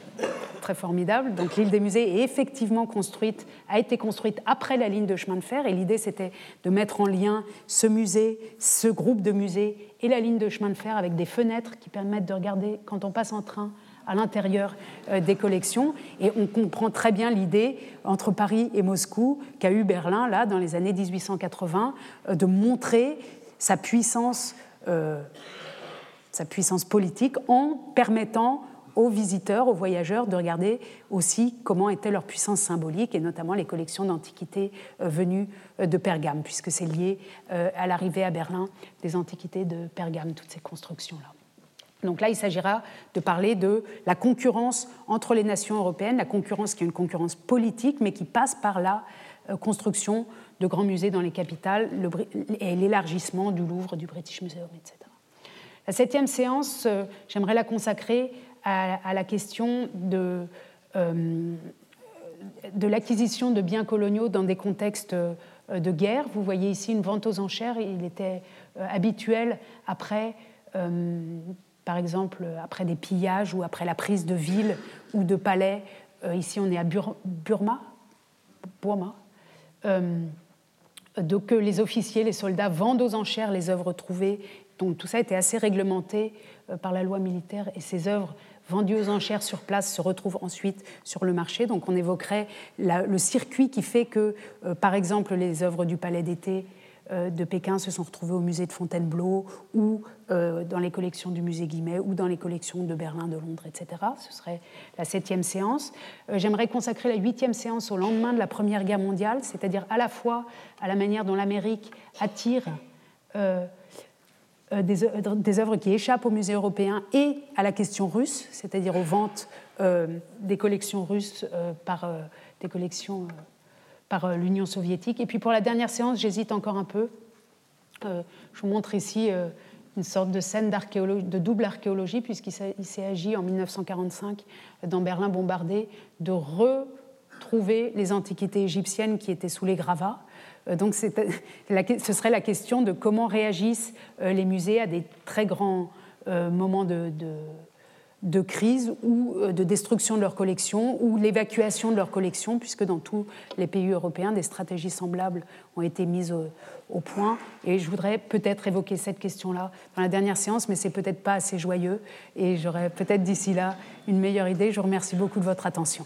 très formidable. Donc l'île des musées est effectivement construite, a été construite après la ligne de chemin de fer, et l'idée c'était de mettre en lien ce musée, ce groupe de musées et la ligne de chemin de fer avec des fenêtres qui permettent de regarder quand on passe en train à l'intérieur euh, des collections. Et on comprend très bien l'idée entre Paris et Moscou qu'a eu Berlin, là, dans les années 1880, euh, de montrer sa puissance, euh, sa puissance politique en permettant aux visiteurs, aux voyageurs, de regarder aussi comment était leur puissance symbolique, et notamment les collections d'antiquités euh, venues euh, de Pergame, puisque c'est lié euh, à l'arrivée à Berlin des antiquités de Pergame, toutes ces constructions-là. Donc là, il s'agira de parler de la concurrence entre les nations européennes, la concurrence qui est une concurrence politique, mais qui passe par la construction de grands musées dans les capitales et l'élargissement du Louvre, du British Museum, etc. La septième séance, j'aimerais la consacrer à, la question de, euh, de l'acquisition de biens coloniaux dans des contextes euh, de guerre. Vous voyez ici une vente aux enchères. Il était euh, habituel après, par exemple, après des pillages ou après la prise de villes ou de palais. ici, on est à Burma, Burma. donc les officiers, les soldats vendent aux enchères les œuvres trouvées. Donc tout ça était assez réglementé par la loi militaire et ces œuvres vendues aux enchères sur place se retrouvent ensuite sur le marché. Donc on évoquerait le circuit qui fait que, euh, par exemple, les œuvres du Palais d'été euh, de Pékin se sont retrouvées au musée de Fontainebleau ou euh, dans les collections du musée Guimet ou dans les collections de Berlin, de Londres, etc. Ce serait la septième séance. J'aimerais consacrer la huitième séance au lendemain de la Première Guerre mondiale, c'est-à-dire à la fois à la manière dont l'Amérique attire des, œuvres qui échappent au musée européen et à la question russe, c'est-à-dire aux ventes euh, des collections russes euh, par des collections par l'Union soviétique. Et puis pour la dernière séance, j'hésite encore un peu. je vous montre ici une sorte de scène de double archéologie, puisqu'il s'est agi en 1945, dans Berlin bombardé, de retrouver les antiquités égyptiennes qui étaient sous les gravats. Euh, donc ce serait la question de comment réagissent euh, les musées à des très grands euh, moments de, crise ou de destruction de leur collection ou l'évacuation de leur collection, puisque dans tous les pays européens, des stratégies semblables ont été mises au, point. Et je voudrais peut-être évoquer cette question-là dans la dernière séance, mais c'est peut-être pas assez joyeux. Et j'aurai peut-être d'ici là une meilleure idée. Je vous remercie beaucoup de votre attention.